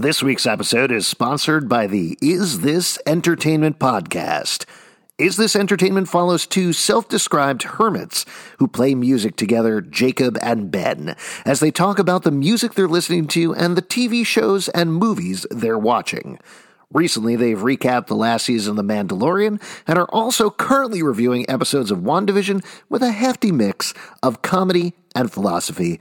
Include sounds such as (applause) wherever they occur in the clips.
This week's episode is sponsored by the Is This Entertainment podcast. Is This Entertainment follows two self described hermits who play music together, Jacob and Ben, as they talk about the music they're listening to and the TV shows and movies they're watching. Recently, they've recapped the last season of The Mandalorian and are also currently reviewing episodes of WandaVision with a hefty mix of comedy and philosophy.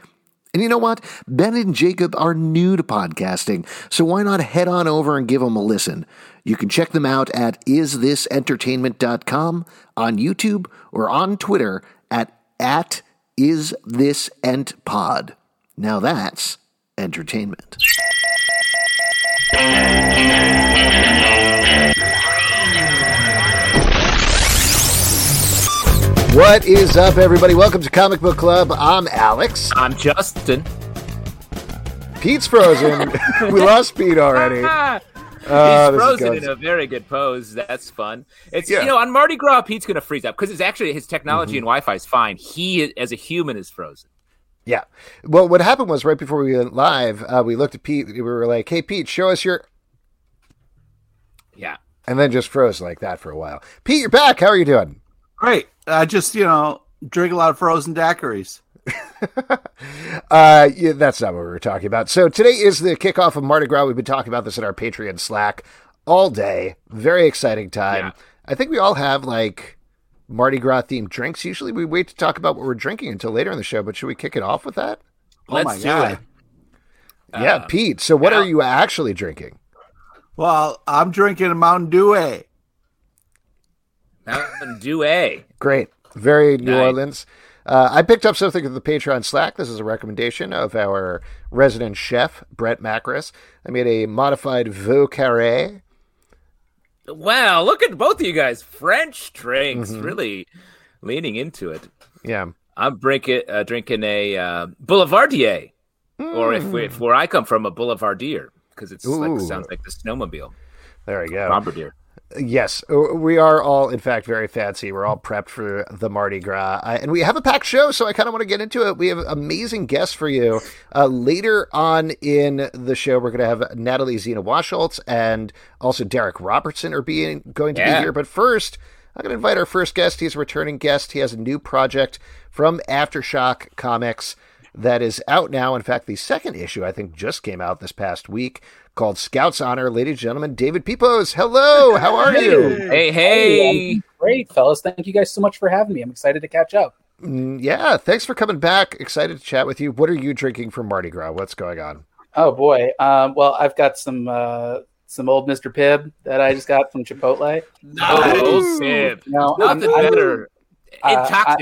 And you know what? Ben and Jacob are new to podcasting, so why not head on over and give them a listen? You can check them out at isthisentertainment.com, on YouTube, or on Twitter at, at isthisentpod. Now that's entertainment. What is up, everybody? Welcome to Comic Book Club. I'm Alex. I'm Justin. Pete's frozen. (laughs) we lost Pete already. (laughs) Uh, He's frozen in a very good pose. That's fun. It's Yeah. you know on Mardi Gras, Pete's gonna freeze up because it's actually his technology Mm-hmm. and Wi-Fi is fine. He, as a human, is frozen. Yeah. Well, what happened was right before we went live, uh, we looked at Pete. We were like, "Hey, Pete, show us your," Yeah. and then just froze like that for a while. Pete, you're back. How are you doing? Great. I just, you know, drink a lot of frozen daiquiris. (laughs) Uh, yeah, that's not what we were talking about. So today is the kickoff of Mardi Gras. We've been talking about this in our Patreon Slack all day. Very exciting time. Yeah. I think we all have like Mardi Gras themed drinks. Usually we wait to talk about what we're drinking until later in the show, but should we kick it off with that? Oh Let's my do God. it. yeah, Uh, Pete. So what yeah. are you actually drinking? Well, I'm drinking a Mountain Dew. Dew A. Great. Very New Nice. Orleans. Uh, I picked up something at the Patreon Slack. This is a recommendation of our resident chef, Brett Macris. I made a modified Vieux Carré. Wow, look at both of you guys. French drinks, Mhm. really leaning into it. Yeah. I'm drinking uh, drinking a uh, Boulevardier, or if, Mm. if where I come from, a Boulevardier because it like sounds like the snowmobile. There we go. Bombardier. Yes, uh, we are all, in fact, very fancy. We're all prepped for the Mardi Gras, uh, and we have a packed show. So I kind of want to get into it. We have amazing guests for you uh, later on in the show. We're going to have Natalie Zina Walschots and also Darick Robertson are being going to be here. But first, I'm going to invite our first guest. He's a returning guest. He has a new project from Aftershock Comics that is out now. In fact, the second issue I think just came out this past week called Scouts Honor. Ladies and gentlemen, David Pepose. Hello, how are you? Hey, hey. um, great, fellas. Thank you guys so much for having me. I'm excited to catch up. Mm, Yeah, thanks for coming back. Excited to chat with you. What are you drinking for Mardi Gras? What's going on? Oh boy. Um, well, I've got some uh, some old Mr. Pibb that I just got from Chipotle. Oh, Sib. No, I'm- Nothing I'm- better. Uh, I-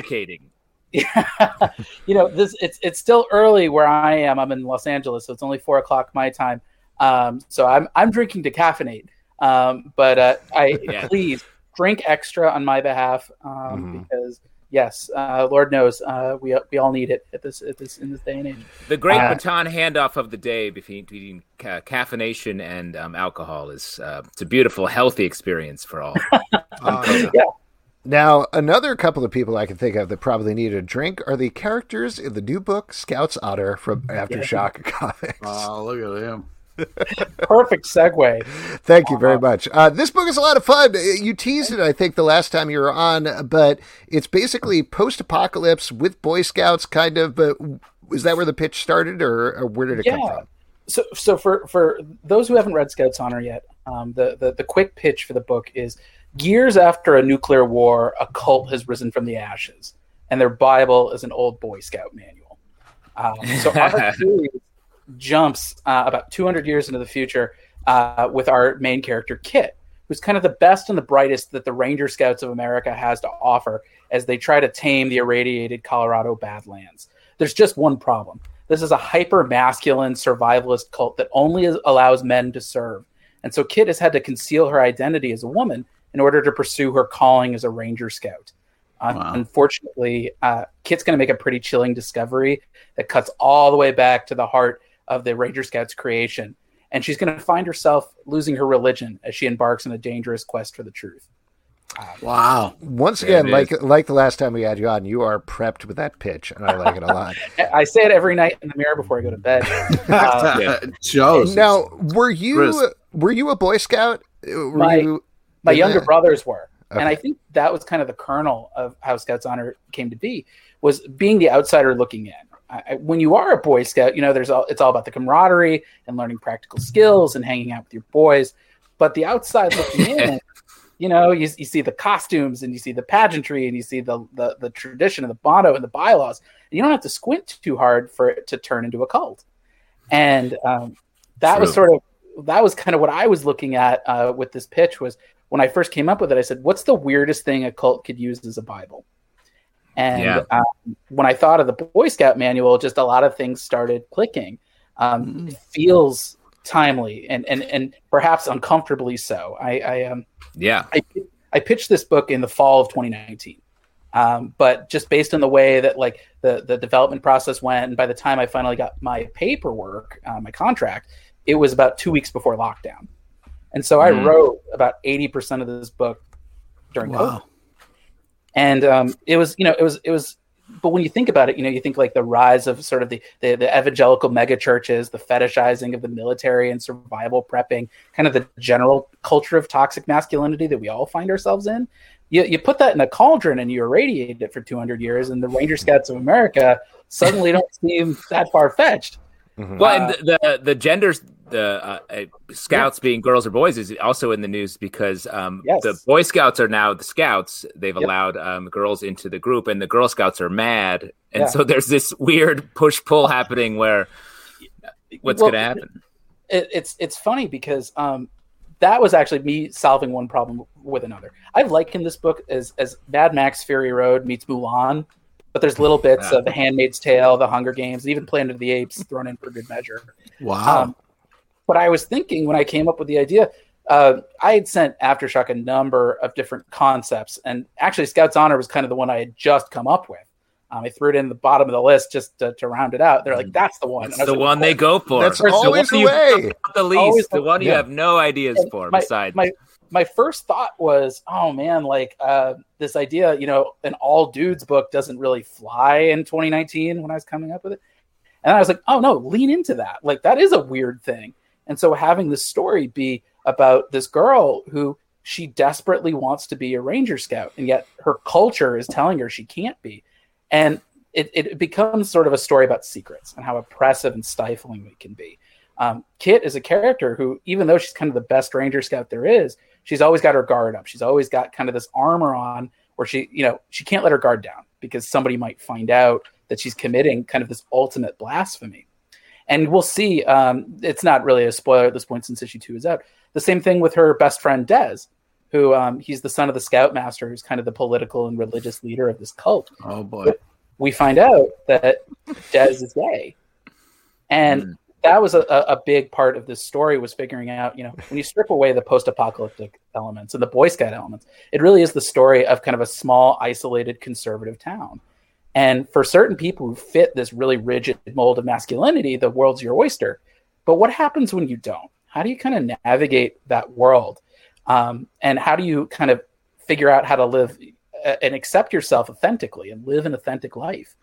Intoxicating. (laughs) you know, this it's it's still early where I am. I'm in Los Angeles, so it's only four o'clock my time. Um, so I'm I'm drinking decaffeinate. Um, but uh, I (laughs) Yeah. please drink extra on my behalf um, Mhm. because yes, uh, Lord knows uh, we we all need it at this at this in this day and age. The great Uh, baton handoff of the day between, between ca- caffeination and um, alcohol is uh, it's a beautiful, healthy experience for all. (laughs) Uh, Now, another couple of people I can think of that probably need a drink are the characters in the new book Scouts Honor from Aftershock Comics. oh, look at him. (laughs) Perfect segue. Thank you very much. Uh, this book is a lot of fun. Uh, You teased it, I think, the last time you were on, but it's basically post-apocalypse with Boy Scouts, kind of. But is that where the pitch started, or, or where did it come from? so so for for those who haven't read Scouts Honor yet, um, the, the the quick pitch for the book is years after a nuclear war, a cult has risen from the ashes, and their Bible is an old Boy Scout manual. Um, so our (laughs) series jumps uh, about 200 years into the future uh, with our main character Kit, who's kind of the best and the brightest that the Ranger Scouts of America has to offer as they try to tame the irradiated Colorado Badlands. There's just one problem. This is a hyper masculine survivalist cult that only allows men to serve. And so Kit has had to conceal her identity as a woman in order to pursue her calling as a Ranger Scout. Uh, Wow. Unfortunately, uh, Kit's going to make a pretty chilling discovery that cuts all the way back to the heart of the Ranger Scouts creation. And she's going to find herself losing her religion as she embarks on a dangerous quest for the truth. Wow. Once Yeah, again, it like like the last time we had you on, you are prepped with that pitch, and I like it a lot. (laughs) I say it every night in the mirror before I go to bed. (laughs) Uh, (laughs) Yeah. Shows. now, were you Chris. were you a Boy Scout? Were My- you my in younger brothers were. Okay. and i think that was kind of the kernel of how scouts honor came to be was being the outsider looking in. I, when you are a boy scout you know there's all it's all about the camaraderie and learning practical skills and hanging out with your boys. But the outside looking (laughs) in you know you, you see the costumes and you see the pageantry and you see the, the the tradition and the motto and the bylaws. And you don't have to squint too hard for it to turn into a cult. And um, that was sort of that was kind of what I was looking at uh, with this pitch was when I first came up with it. I said, "What's the weirdest thing a cult could use as a Bible?" And Yeah. um, when I thought of the Boy Scout manual, just a lot of things started clicking. Um, It feels timely and and and perhaps uncomfortably so. I, I um Yeah. I, I pitched this book in the fall of 2019. Um, but just based on the way that like the, the development process went, and by the time I finally got my paperwork, uh, my contract, it was about two weeks before lockdown. And so I Mm. wrote about 80% of this book during COVID Wow. and um, it was you know it was it was but when you think about it you know you think like the rise of sort of the the, the evangelical mega churches the fetishizing of the military and survival prepping kind of the general culture of toxic masculinity that we all find ourselves in you, you put that in a cauldron and you irradiate it for 200 years and the ranger scouts of america suddenly don't seem that far-fetched Mhm. Well, and the the, the genders, the uh, uh, scouts being girls or boys, is also in the news because um, Yes. the Boy Scouts are now the scouts. They've Yep. allowed um, girls into the group, and the Girl Scouts are mad. And Yeah. so there's this weird push pull happening where what's Well, going to happen? it, it's it's funny because um, that was actually me solving one problem with another. I liken this book as as Mad Max Fury Road meets Mulan, but there's little bits Yeah. of The Handmaid's Tale, The Hunger Games, and even Planet of the Apes thrown in for good measure. Wow. Um, but I was thinking when I came up with the idea, uh, I had sent Aftershock a number of different concepts, and actually, Scouts Honor was kind of the one I had just come up with. Um, I threw it in the bottom of the list just to, to round it out. They're like, "That's the one." That's And I was the like, one they go for. That's The always the way. The least, Always the the- one you yeah. have no ideas And for. my, besides, my my first thought was, oh man, like uh, this idea, you know, an all dudes book doesn't really fly in 2019 when I was coming up with it, and I was like, oh no, lean into that. Like that is a weird thing, and so having this story be about this girl who she desperately wants to be a ranger scout, and yet her culture is telling her she can't be, and it, it becomes sort of a story about secrets and how oppressive and stifling we can be. Um, Kit is a character who, even though she's kind of the best Ranger Scout there is, she's always got her guard up. She's always got kind of this armor on where she, you know, she can't let her guard down because somebody might find out that she's committing kind of this ultimate blasphemy. And we'll see. Um, it's not really a spoiler at this point since issue two is out. The same thing with her best friend Dez, who um, he's the son of the Scoutmaster, who's kind of the political and religious leader of this cult oh boy. we find out that Dez is gay. And Mm. That was a, a big part of this story was figuring out, you know, when you strip away the post-apocalyptic elements and the Boy Scout elements, it really is the story of kind of a small, isolated, conservative town. And for certain people who fit this really rigid mold of masculinity, the world's your oyster. But what happens when you don't? How do you kind of navigate that world? Um, and how do you kind of figure out how to live uh, and accept yourself authentically and live an authentic life?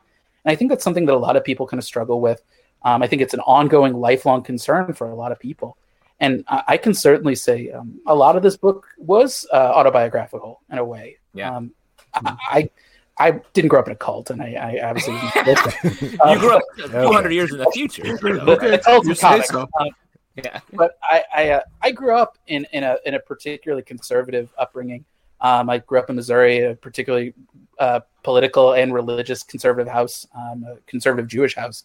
And I think that's something that a lot of people kind of struggle with. Um, I think it's an ongoing, lifelong concern for a lot of people. And I, I can certainly say um, a lot of this book was uh, autobiographical in a way. Yeah. Um, I, I I didn't grow up in a cult, and I, I obviously wasn't (laughs) you grew up (laughs) 200 years in the future. Okay. (laughs) a cult You say so. Um, Yeah. but I I, uh, I grew up in in a in a particularly conservative upbringing. Um, I grew up in Missouri, a particularly uh, political and religious conservative house, um, a conservative Jewish house,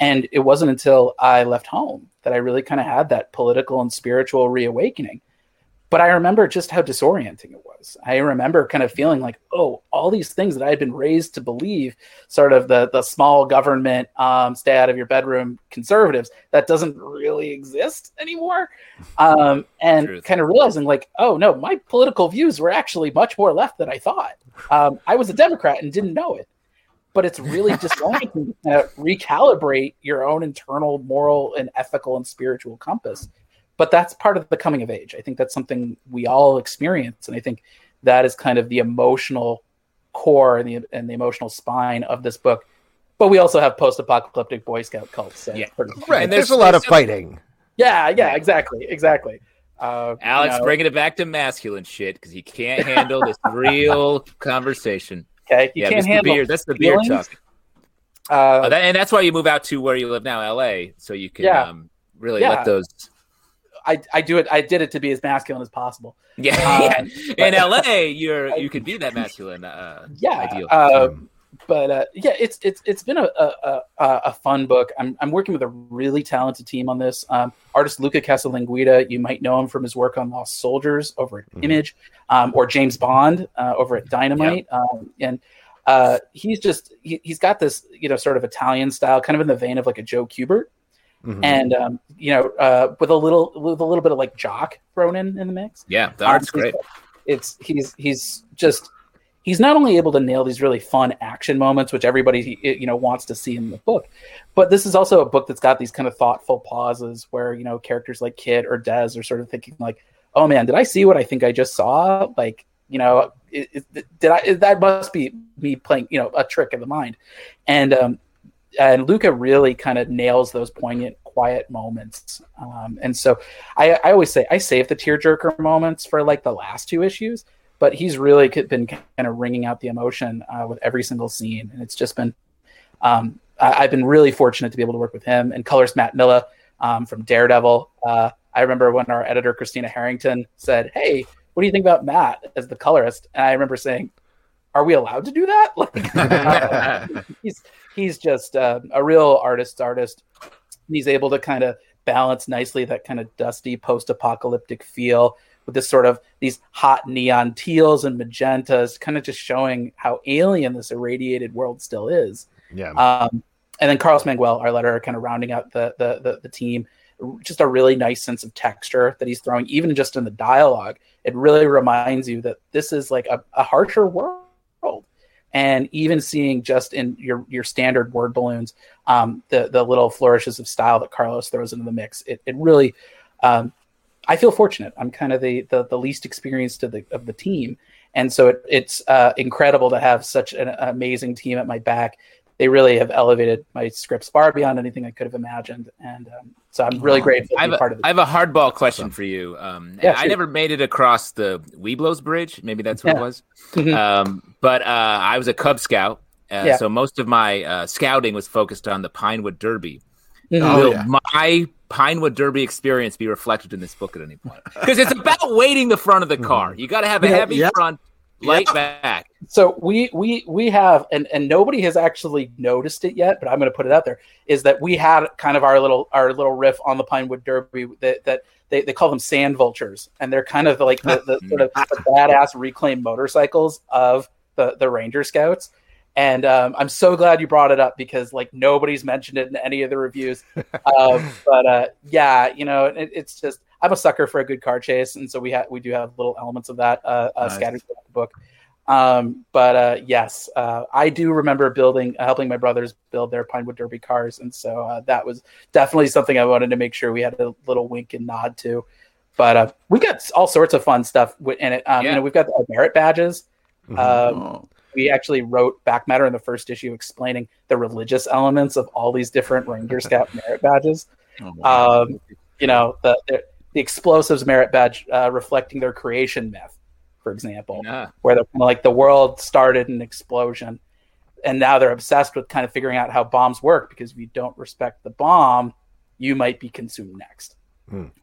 and it wasn't until I left home that I really kind of had that political and spiritual reawakening. But I remember just how disorienting it was. I remember kind of feeling like, oh, all these things that I had been raised to believe, sort of the the small government, um, stay out of your bedroom conservatives, that doesn't really exist anymore. Um, and Truth. kind of realizing like, oh no, my political views were actually much more left than I thought. Um, I was a Democrat and didn't know it. But it's really (laughs) disorienting to uh, recalibrate your own internal moral and ethical and spiritual compass but that's part of the coming of age. I think that's something we all experience, and I think that is kind of the emotional core and the and the emotional spine of this book. But we also have post-apocalyptic Boy Scout cults. So Yeah. Right. And There's, there's- a lot of there's- fighting. yeah, yeah, exactly, exactly. Uh, Alex you know, bringing it back to masculine shit because he can't handle this real (laughs) conversation. Okay, you yeah, can't handle beer. That's the beer feelings? talk. Uh, Oh, that- and that's why you move out to where you live now, L.A., so you can Yeah. um, really Yeah. let those. I, I do it. I did it to be as masculine as possible. (laughs) Yeah, Um, yeah. in L.A., you're (laughs) you can be that masculine. Uh, Yeah, ideal. uh, Um, but uh, yeah, it's it's it's been a, a a fun book. I'm I'm working with a really talented team on this. Um, artist Luca Casalanguida, you might know him from his work on Lost Soldiers over at Mhm. Image, um, or James Bond uh, over at Dynamite, um, and uh, he's just he, he's got this you know sort of Italian style, kind of in the vein of like a Joe Kubert, mhm. and um, you know uh, with a little with a little bit of like jock thrown in in the mix. yeah, the Um, art's he's- great. It's he's he's just he's not only able to nail these really fun action moments, which everybody you know wants to see in the book, but this is also a book that's got these kind of thoughtful pauses where you know characters like Kit or Dez are sort of thinking like, "Oh man, did I see what I think I just saw?" Like you know, it, it- did I? That must be me playing you know a trick of the mind, and um, and Luca really kind of nails those poignant, quiet moments. Um, and so I, I always say I save the tearjerker moments for like the last two issues, but he's really been kind of wringing out the emotion uh, with every single scene, and it's just been. Um, I, I've been really fortunate to be able to work with him and colorist Matt Milla um, from Daredevil. Uh, I remember when our editor Christina Harrington said, "Hey, what do you think about Matt as the colorist?" And I remember saying, "Are we allowed to do that?" (laughs) Like, uh, (laughs) he's he's just uh, a real artist's artist. He's able to kind of balance nicely that kind of dusty post-apocalyptic feel with this sort of these hot neon teals and magentas, kind of just showing how alien this irradiated world still is. yeah. Um, and then Carlos Mangual, our letterer, kind of rounding out the, the the the team. Just a really nice sense of texture that he's throwing, even just in the dialogue. It really reminds you that this is like a, a harsher world. And even seeing just in your your standard word balloons, um, the the little flourishes of style that Carlos throws into the mix, it, it really, um, I feel fortunate. I'm kind of the, the the least experienced of the of the team, and so it, it's uh, incredible to have such an amazing team at my back they really have elevated my scripts far beyond anything I could have imagined, and um, so I'm really grateful I to have, be a, part of I have a hardball question for you. Um, Yeah, I shoot. never made it across the Webelos Bridge. Maybe that's what it Yeah. was. Mhm. Um, but uh, I was a Cub Scout, uh, Yeah. so most of my uh, scouting was focused on the Pinewood Derby. Mhm. Oh, Will yeah. my Pinewood Derby experience be reflected in this book at any point? Because it's about weighting the front of the (laughs) car. You got to have a Yeah, heavy yeah. front, light back. So we we we have, and and nobody has actually noticed it yet, but I'm going to put it out there. Is that we had kind of our little our little riff on the Pinewood Derby that that they, they call them sand vultures, and they're kind of like the, the sort of (laughs) the badass reclaimed motorcycles of the the Ranger Scouts. And um, I'm so glad you brought it up because like nobody's mentioned it in any of the reviews. um, (laughs) but uh, yeah, you know, it, it's just I'm a sucker for a good car chase, and so we have we do have little elements of that uh, uh, Nice. scattered throughout the book. Um, but uh, yes, uh, I do remember building, uh, helping my brothers build their Pinewood Derby cars, and so uh, that was definitely something I wanted to make sure we had a little wink and nod to. But uh, we got all sorts of fun stuff in it. Um, Yeah. You know, we've got the merit badges. Mhm. Um, we actually wrote back matter in the first issue explaining the religious elements of all these different Ranger Scout merit badges. Oh, wow. Um, you know, the the, the explosives merit badge uh, reflecting their creation myth, for example Nah. where they're kind of like the world started an explosion and now they're obsessed with kind of figuring out how bombs work because if you don't respect the bomb you might be consumed next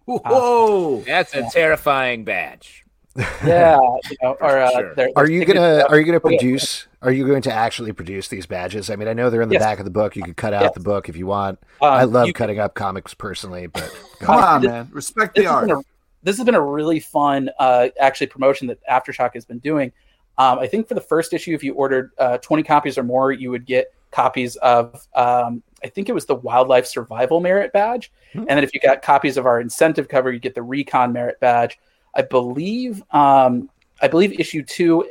Whoa! That's a terrifying badge. Yeah you know (laughs) or uh, Sure. they're, they're you gonna about- Are you gonna yeah. produce? Are you going to actually produce these badges? I mean, I know they're in the Yes. back of the book. You could cut out Yes. the book if you want. um, I love you- cutting up comics personally, but (laughs) Come on, this- man. Respect this the has, art. been a, this has been a really fun uh, actually promotion that aftershock has been doing um, i think for the first issue if you ordered uh, 20 copies or more you would get copies of um, i think it was the wildlife survival merit badge Hmm. and then if you got copies of our incentive cover you get the recon merit badge i believe um, i believe issue two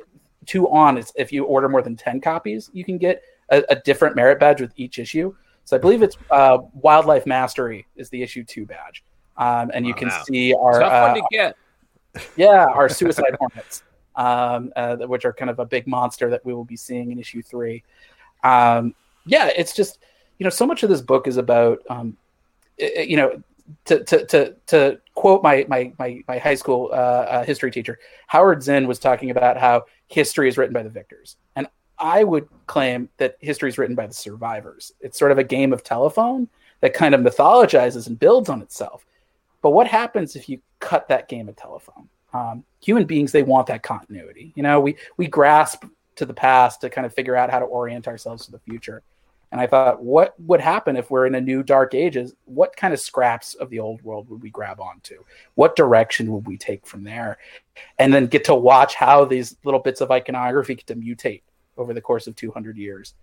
two on is if you order more than 10 copies you can get a, a different merit badge with each issue so i believe it's uh, wildlife mastery is the issue two badge um, and you can Wow. see our Tough uh, one to get. yeah our suicide (laughs) hornets um, uh, which are kind of a big monster that we will be seeing in issue three. Um, yeah, it's just you know so much of this book is about um, it, you know to, to, to, to quote my, my, my, my high school uh, uh, history teacher, Howard Zinn was talking about how history is written by the victors. And I would claim that history is written by the survivors. It's sort of a game of telephone that kind of mythologizes and builds on itself. But what happens if you cut that game of telephone? Um, human beings, they want that continuity. You know, we, we grasp to the past to kind of figure out how to orient ourselves to the future. And I thought, what would happen if we're in a new dark ages? What kind of scraps of the old world would we grab onto? What direction would we take from there? And then get to watch how these little bits of iconography get to mutate over the course of 200 years.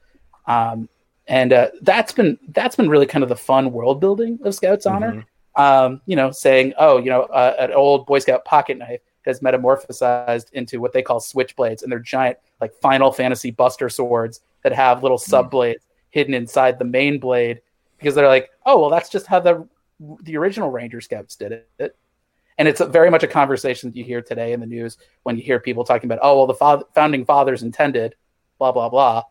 Um, and uh, that's been that's been really kind of the fun world building of Scouts Honor. Mm-hmm. Um, you know, saying, oh, you know, uh, an old Boy Scout pocket knife has metamorphosized into what they call switchblades, and they're giant, like Final Fantasy Buster swords that have little mm-hmm. sub blades hidden inside the main blade because they're like, oh, well, that's just how the the original Ranger Scouts did it. And it's very much a conversation that you hear today in the news when you hear people talking about, oh, well, the fa- founding fathers intended, blah blah blah.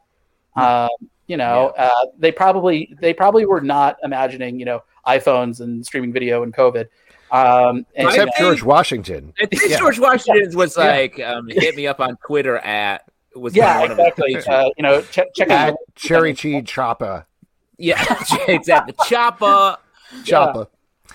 Hmm. Um, you know, yeah. uh, they probably they probably were not imagining, you know, iPhones and streaming video and COVID. Um, and, Except George Washington. I think yeah. George Washington was like, um, hit me up on Twitter at was yeah, exactly. Uh, you know, check, check out Cherry Cheese Choppa. Yeah, (laughs) exactly. Choppa. (laughs) Choppa.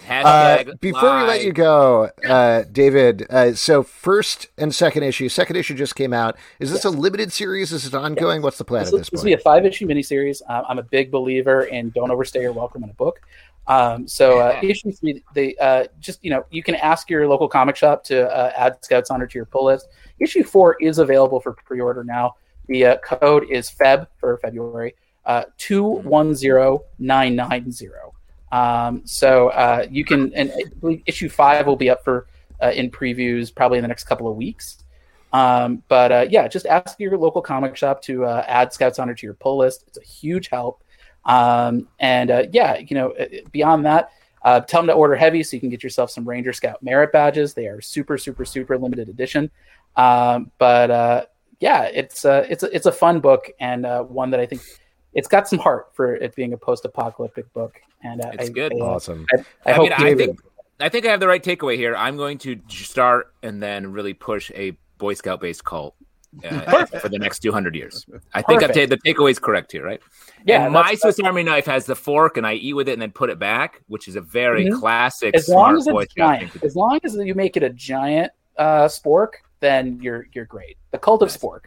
Uh, before we let you go, uh, David, uh, so first and second issue, second issue just came out. Is this yes. a limited series? Is it ongoing? Yes. What's the plan this, at this, this point? This will be a five issue miniseries. Uh, I'm a big believer in don't overstay your welcome in a book. Um, so uh, issue three, they uh, just you know you can ask your local comic shop to uh, add Scouts Honor to your pull list. Issue four is available for pre-order now. The uh, code is Feb for February uh, two one zero nine nine zero. Um, so uh, you can and issue five will be up for in previews probably in the next couple of weeks. Um, but yeah, just ask your local comic shop to add Scouts Honor to your pull list. It's a huge help. Um, and uh, yeah, you know, uh, beyond that, uh, tell them to order heavy so you can get yourself some Ranger Scout merit badges. They are super, super, super limited edition. Um, but uh, yeah, it's uh, it's a, it's a fun book and uh, one that I think it's got some heart for it being a post-apocalyptic book. And it's I, good, I, awesome. I, I, I hope mean, I think I think I have the right takeaway here. I'm going to start and then really push a Boy Scout-based cult uh, (laughs) for the next 200 years. I think I've the takeaway is correct here, right? Yeah. And my Swiss Army knife has the fork, and I eat with it and then put it back, which is a very mm-hmm. classic. As long as it's giant, as long as you make it a giant uh, spork, then you're you're great. The cult of spork.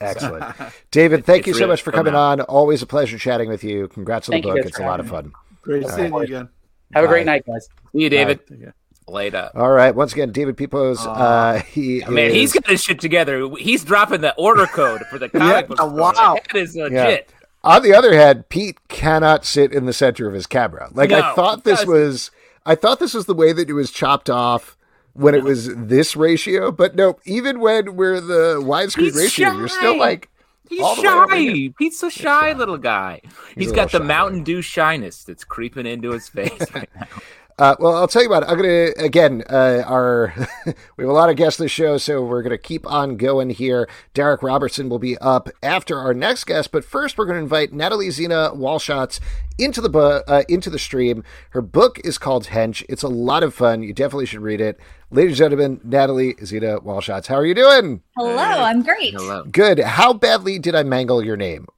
Excellent, (laughs) David. Thank you so really much for coming on. Always a pleasure chatting with you. Congrats on thank the book. It's a lot of fun. Great seeing you again. Have Bye. a great night, guys. See you, David. Later. All right. Once again, David Pepose. Uh, uh, he man, is... he's got his shit together. He's dropping the order code for the (laughs) comic yeah, Wow, that is legit. Yeah. On the other hand, Pete cannot sit in the center of his camera. Like no, I thought this was, I thought this was the way that it was chopped off when it was this ratio. But nope, even when we're the widescreen ratio, shy. you're still like. He's shy. Pete's a shy, shy, little guy. He's, He's got the Mountain Dew shyness that's creeping into his (laughs) face right now. Uh, well, I'll tell you what. I'm gonna again. Uh, our (laughs) we have a lot of guests this show, so we're gonna keep on going here. Darick Robertson will be up after our next guest, but first we're gonna invite Natalie Zina Walschots into the bu- uh, into the stream. Her book is called Hench. It's a lot of fun. You definitely should read it. Ladies and gentlemen, Natalie Zina Walschots. How are you doing? Hello, I'm great. Hello. Good. How badly did I mangle your name?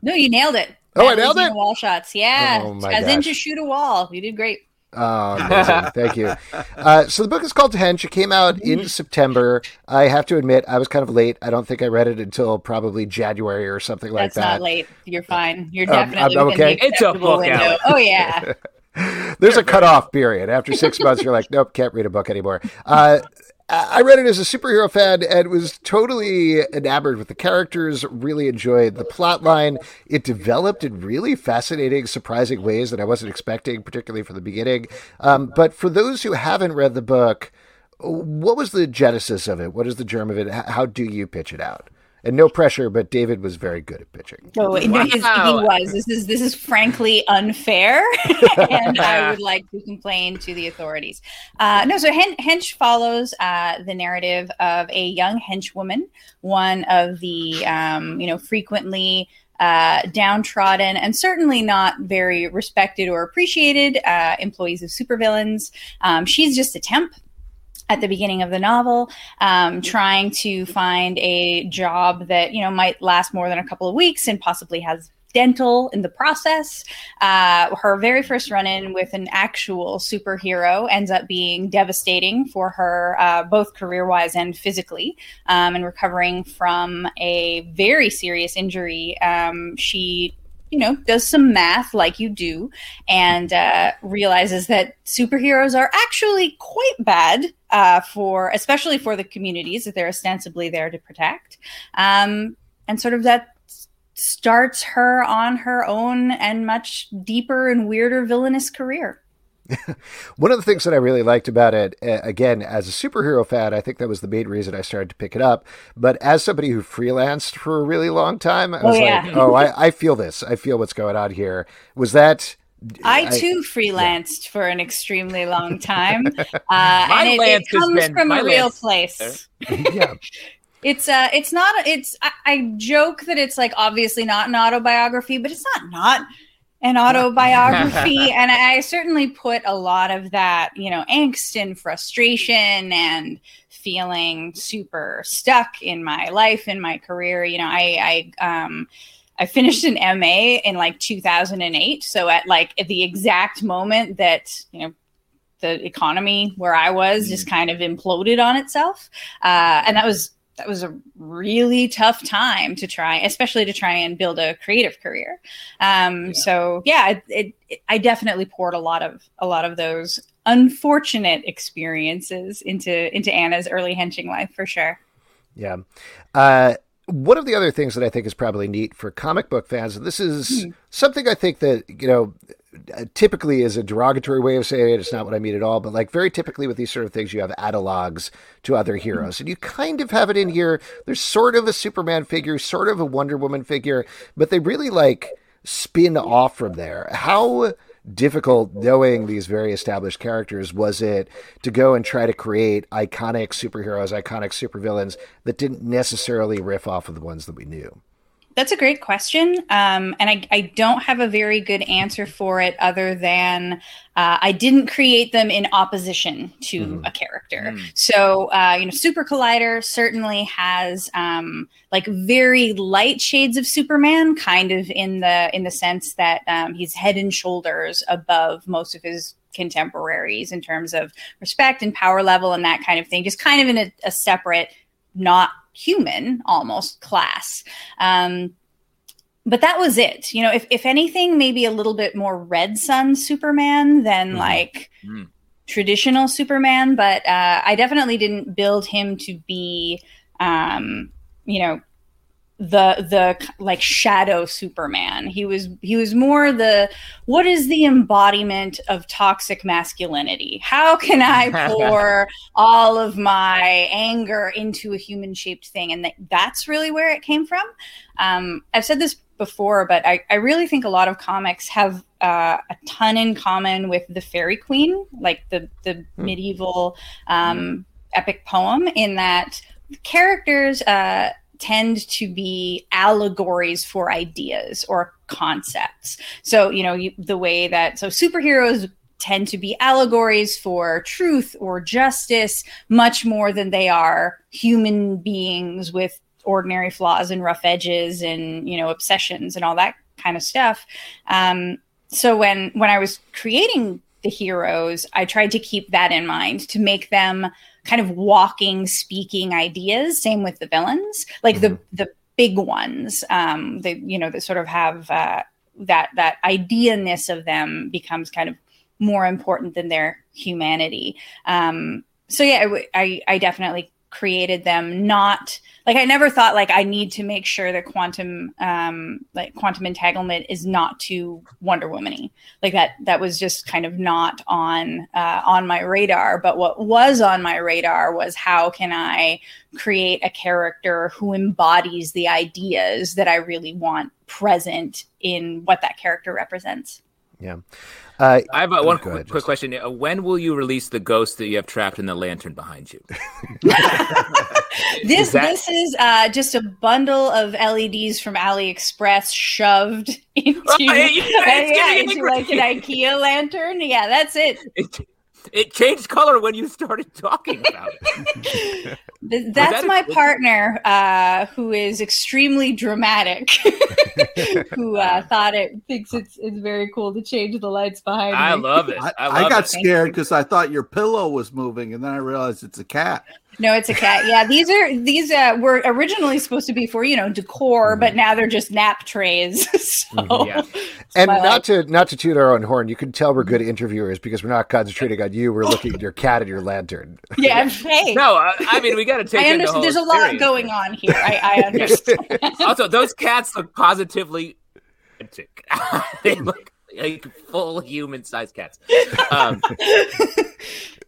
No, you nailed it. Oh, Natalie I nailed Zina it. Walschots. Yeah. Oh my As gosh. in to shoot a wall. You did great. Oh, (laughs) Thank you. Uh, so the book is called Hench. It came out in September. I have to admit, I was kind of late. I don't think I read it until probably January or something That's like that. not late. You're fine. You're definitely um, okay. It's a book, window. Oh yeah. (laughs) There's a cutoff period. After six months, you're like, nope, can't read a book anymore. Uh, I read it as a superhero fan and was totally enamored with the characters, really enjoyed the plot line. It developed in really fascinating, surprising ways that I wasn't expecting, particularly from the beginning. Um, but for those who haven't read the book, what was the genesis of it? What is the germ of it? How do you pitch it out? And no pressure, but David was very good at pitching. Oh, wow. his, he was. This is this is frankly unfair, (laughs) (laughs) and I would like to complain to the authorities. Uh, no, so Hen- Hench follows uh, the narrative of a young henchwoman, one of the um, you know frequently uh, downtrodden and certainly not very respected or appreciated uh, employees of supervillains. Um, she's just a temp at the beginning of the novel, um, trying to find a job that you know might last more than a couple of weeks and possibly has dental in the process. Uh, her very first run in with an actual superhero ends up being devastating for her, uh, both career wise and physically. Um, and recovering from a very serious injury, um, she you know, does some math like you do and uh, realizes that superheroes are actually quite bad uh, for, especially for the communities that they're ostensibly there to protect. Um, and sort of that starts her on her own and much deeper and weirder villainous career. (laughs) One of the things that I really liked about it, again, as a superhero fan, I think that was the main reason I started to pick it up. But as somebody who freelanced for a really long time, I was oh, yeah. like, oh, I, I, feel this. I feel what's going on here. Was that. I too I, freelanced yeah. for an extremely long time. (laughs) Uh, and it, it comes from a real place. (laughs) yeah. It's uh, it's not. It's I, I joke that it's like obviously not an autobiography, but it's not not an (laughs) autobiography and i certainly put a lot of that you know angst and frustration and feeling super stuck in my life in my career you know i i um I finished an MA in like 2008. So at like at the exact moment that, you know, the economy where I was just mm. kind of imploded on itself. Uh, and that was that was a really tough time to try, especially to try and build a creative career. Um, yeah. So yeah, it, it, it, I definitely poured a lot of a lot of those unfortunate experiences into into Anna's early henching life for sure. Yeah. Uh, one of the other things that I think is probably neat for comic book fans, and this is hmm. something I think that you know Uh, typically is a derogatory way of saying it. It's not what I mean at all, but like very typically with these sort of things, you have analogs to other heroes, and you kind of have it in here. There's sort of a Superman figure, sort of a Wonder Woman figure, but they really like spin off from there. How difficult knowing these very established characters was it to go and try to create iconic superheroes, iconic supervillains that didn't necessarily riff off of the ones that we knew? That's a great question. Um, and I, I, don't have a very good answer for it other than uh, I didn't create them in opposition to mm-hmm. a character. Mm. So, uh, you know, Super Collider certainly has um, like very light shades of Superman, kind of in the in the sense that um, he's head and shoulders above most of his contemporaries in terms of respect and power level and that kind of thing. Just kind of in a, a separate, not human almost class. Um, but that was it. You know, if, if anything, maybe a little bit more Red Sun Superman than mm-hmm. like mm. traditional Superman. But uh, I definitely didn't build him to be, um, you know, the the like shadow superman he was he was more the what is the embodiment of toxic masculinity how can i (laughs) pour all of my anger into a human shaped thing and that, that's really where it came from um, i've said this before but I, I really think a lot of comics have uh, a ton in common with the Faerie Queene like the the hmm. medieval um, hmm. epic poem in that characters uh, tend to be allegories for ideas or concepts. So, you know, you, the way that so superheroes tend to be allegories for truth or justice much more than they are human beings with ordinary flaws and rough edges and, you know, obsessions and all that kind of stuff. Um, so when when I was creating the heroes, I tried to keep that in mind to make them kind of walking, speaking ideas. Same with the villains, like mm-hmm. the the big ones. Um, they you know that sort of have uh, that that idea ness of them becomes kind of more important than their humanity. Um, so yeah, I, I, I definitely created them not like I never thought like I need to make sure that quantum um like quantum entanglement is not too Wonder Womany. Like that that was just kind of not on uh, on my radar. But what was on my radar was how can I create a character who embodies the ideas that I really want present in what that character represents. Yeah. Uh, I have uh, one quick, ahead, quick question. Uh, when will you release the ghost that you have trapped in the lantern behind you? this that... this is uh, just a bundle of LEDs from AliExpress shoved (laughs) into, (laughs) oh, yeah, yeah, into like an IKEA lantern. Yeah, that's it. It it changed color when you started talking about it. (laughs) That's that my partner, uh, who is extremely dramatic, (laughs) who uh, thought it thinks it's it's very cool to change the lights behind. Me. I me. love it. I, I, love I got it. scared because I thought your pillow was moving, and then I realized it's a cat. No, it's a cat. Yeah, these are these uh, were originally supposed to be for you know decor, mm-hmm. but now they're just nap trays. (laughs) so, mm-hmm. yeah. (laughs) And not life. to not to toot our own horn, you can tell we're good interviewers because we're not concentrating on you. We're looking at your cat and your lantern. Yeah, (laughs) hey. no, I, I mean we got to take. I understand. There's a lot going on here. I, I understand. also, those cats look positively. they look like full human sized cats. Um,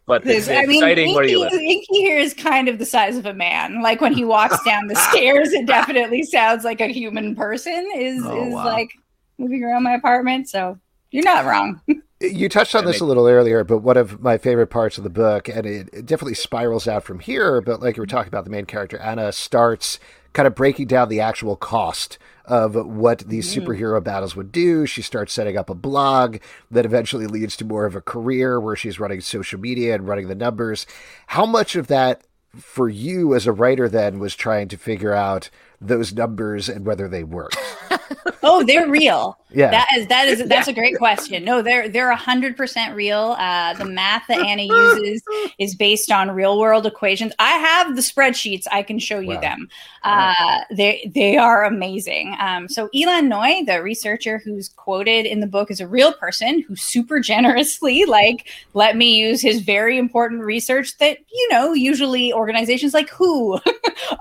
but it's I mean, exciting Inky, where you live. Inky here is kind of the size of a man. Like when he walks down the (laughs) stairs, it definitely sounds like a human person is oh, is wow. like moving around my apartment. So you're not wrong. you touched on this a little earlier, but one of my favorite parts of the book, and it, it definitely spirals out from here. But like you were talking about, the main character Anna starts kind of breaking down the actual cost of what these mm. superhero battles would do. She starts setting up a blog that eventually leads to more of a career where she's running social media and running the numbers. How much of that for you as a writer then was trying to figure out those numbers and whether they work? (laughs) oh, they're real. Yeah, that is that is that's a great question. No, they're they're a hundred percent real. Uh, the math that Anna uses (laughs) is based on real world equations. I have the spreadsheets. I can show you wow. them. Uh, they they are amazing. Um, so Ilan Noy, the researcher who's quoted in the book, is a real person who super generously (laughs) like let me use his very important research that you know usually organizations like WHO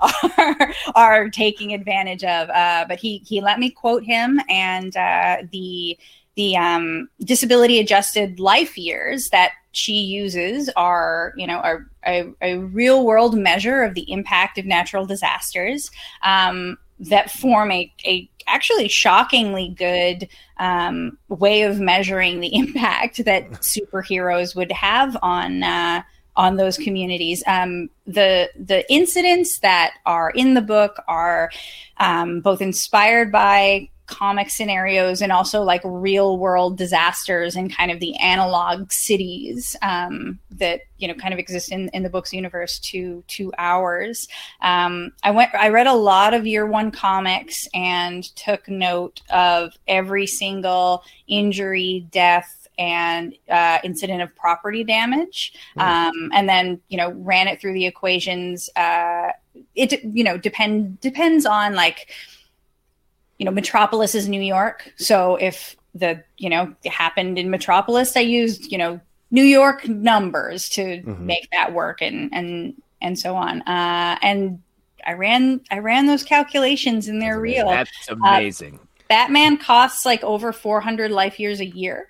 (laughs) are are taking advantage of. Uh, but he he let me quote him and uh, the the um, disability adjusted life years that she uses are you know are a, a, real world measure of the impact of natural disasters um, that form a, a actually shockingly good um, way of measuring the (laughs) impact that superheroes would have on uh, on those communities. Um, the the incidents that are in the book are um, both inspired by comic scenarios and also like real world disasters and kind of the analog cities um, that you know kind of exist in, in the book's universe to to ours um, i went i read a lot of year one comics and took note of every single injury death and uh, incident of property damage, hmm. um, and then you know ran it through the equations. Uh, it you know depend depends on like you know Metropolis is New York, so if the you know it happened in Metropolis, I used you know New York numbers to mm-hmm. make that work, and and and so on. Uh, and I ran I ran those calculations, and they're real. That's amazing. Uh, Batman costs like over 400 life years a year.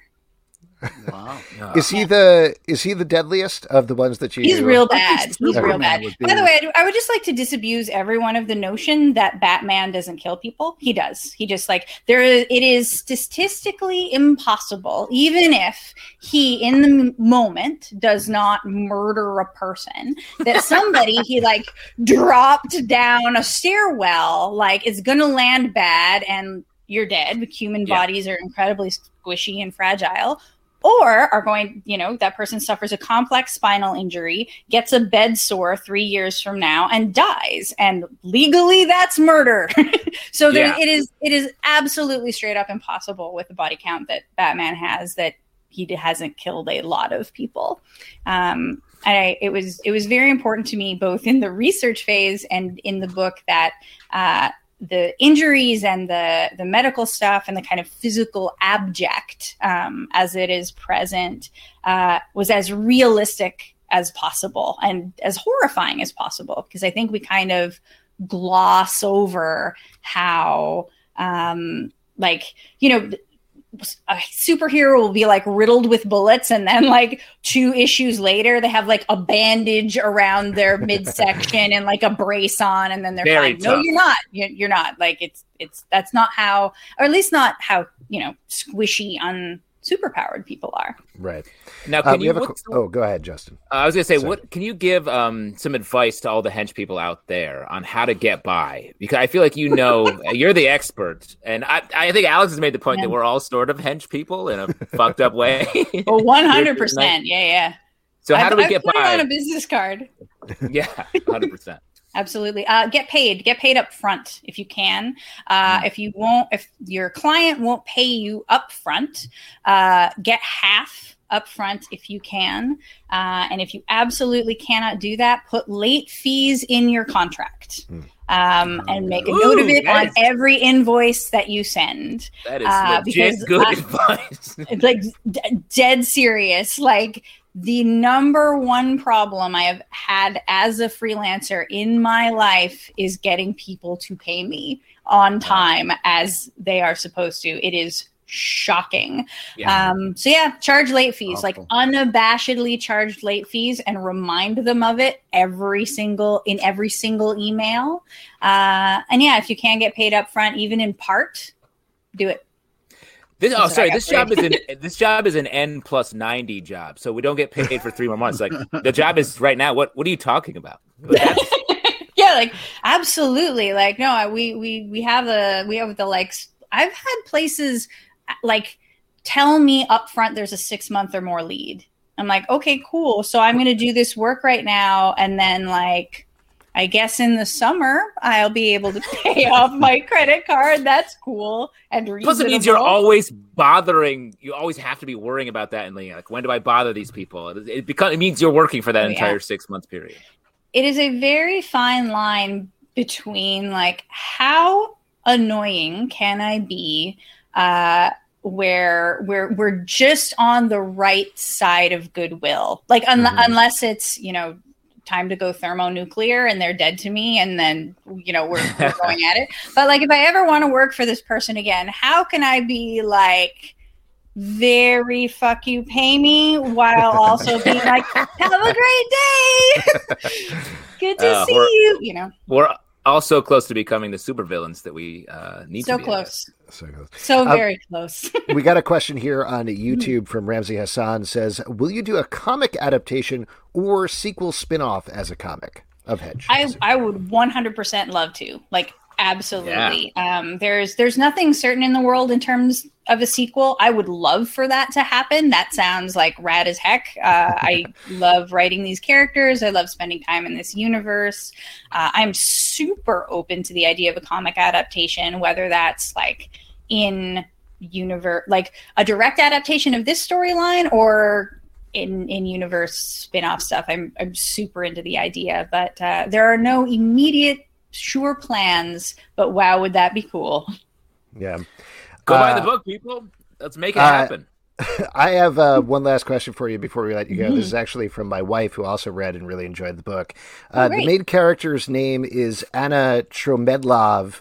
Wow. (laughs) Is he the is he the deadliest of the ones that you? He's real bad. He's real bad. By the way, I would just like to disabuse everyone of the notion that Batman doesn't kill people. He does. He just like there is. It is statistically impossible, even if he in the moment does not murder a person, that somebody he (laughs) like dropped down a stairwell like is gonna land bad and you're dead. Human yeah. bodies are incredibly squishy and fragile or are going, you know, that person suffers a complex spinal injury, gets a bed sore three years from now, and dies. And legally, that's murder. (laughs) so there, yeah. it is. It is absolutely straight up impossible with the body count that Batman has that he hasn't killed a lot of people. Um, and I, it was it was very important to me both in the research phase and in the book that uh, the injuries and the the medical stuff and the kind of physical abject um, as it is present uh, was as realistic as possible and as horrifying as possible. Because I think we kind of gloss over how um like you know a superhero will be like riddled with bullets and then like two issues later they have like a bandage around their (laughs) midsection and like a brace on and then they're Very fine. no you're not you're, you're not like it's it's that's not how or at least not how you know squishy un superpowered people are Right. Now, Uh, can we you? have a, what- qu- oh, go ahead, Justin. Uh, I was gonna say, Sorry. what can you give um, some advice to all the hench people out there on how to get by? Because I feel like you know (laughs) you're the expert, and I, I think Alex has made the point Yeah. that we're all sort of hench people in a fucked up way. (laughs) well (laughs) 100% yeah yeah so how I've- do we I've get put it on a business card yeah, hundred percent. Absolutely. Uh, get paid. Get paid up front if you can. Uh, Mm. If you won't, if your client won't pay you up front, uh, get half up front if you can. Uh, and if you absolutely cannot do that, put late fees in your contract. Um, and make a note of Ooh, it on nice. every invoice that you send. That is Uh, legit because good I- (laughs) advice. It's (laughs) like d- dead serious. Like the number one problem I have had as a freelancer in my life is getting people to pay me on time as they are supposed to. It is shocking. Yeah. Um, so yeah, charge late fees, like unabashedly charge late fees and remind them of it every single in every single email. Uh, and yeah, if you can get paid up front, even in part, do it. This, oh, sorry. This job is an this job is an N plus ninety job, so we don't get paid for three more months. Like the job is (laughs) right now. What What are you talking about? (laughs) Yeah like absolutely like no I- we we we have the we have the like i've had places like tell me up front there's a six month or more lead i'm like okay cool so i'm going to do this work right now and then like i guess in the summer i'll be able to (laughs) pay off my credit card that's cool and Plus, it means you're always bothering. You always have to be worrying about that, and like, like, when do I bother these people? It, it becomes it means you're working for that Oh, yeah. entire six month period. it is a very fine line between like how annoying can I be uh where we're we're just on the right side of goodwill. Like un- Mhm. unless it's, you know, time to go thermonuclear and they're dead to me and then you know we're, we're (laughs) going at it. But like if I ever want to work for this person again, how can I be like very fuck you pay me while (laughs) also being like have a great day (laughs) good to Uh, see you you know We're also close to becoming the supervillains that we uh, need so to be. I close So goes. so Um, very close (laughs) we got a question here on YouTube from Ramsey Hassan says, "Will you do a comic adaptation or sequel spin-off as a comic of Hench?" I I would 100% love to. Like absolutely. Um there's there's nothing certain in the world in terms of a sequel. I would love for that to happen. That sounds like rad as heck. Uh, I (laughs) love writing these characters. I love spending time in this universe. Uh, I'm super open to the idea of a comic adaptation, whether that's like in universe, like a direct adaptation of this storyline, or in in universe spin-off stuff. I'm I'm super into the idea, but uh, there are no immediate sure plans. But wow, would that be cool? yeah. Go buy Uh, the book, people. Let's make it uh, happen. (laughs) I have uh, one last question for you before we let you go. Mm-hmm. This is actually from my wife, who also read and really enjoyed the book. Uh, the main character's name is Anna Tromedlov,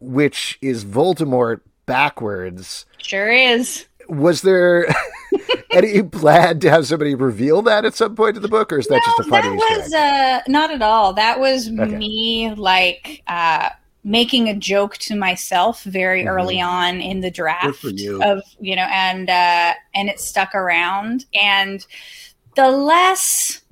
which is Voldemort backwards. Sure is. Was there (laughs) any (laughs) plan to have somebody reveal that at some point in the book, or is that just a funny Easter was uh, not at all. That was Okay. me like uh, making a joke to myself very Mhm. early on in the draft you. of you know, and uh, and it stuck around. And the less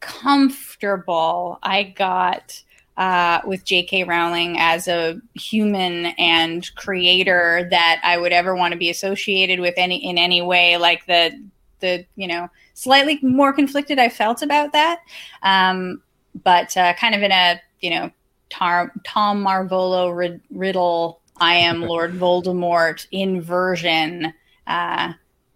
comfortable I got uh, with J.K. Rowling as a human and creator that I would ever want to be associated with any in any way, like the the you know slightly more conflicted I felt about that, um, but uh, kind of in a you know tar- Tom Marvolo rid- riddle. I am (laughs) Lord Voldemort inversion. Uh,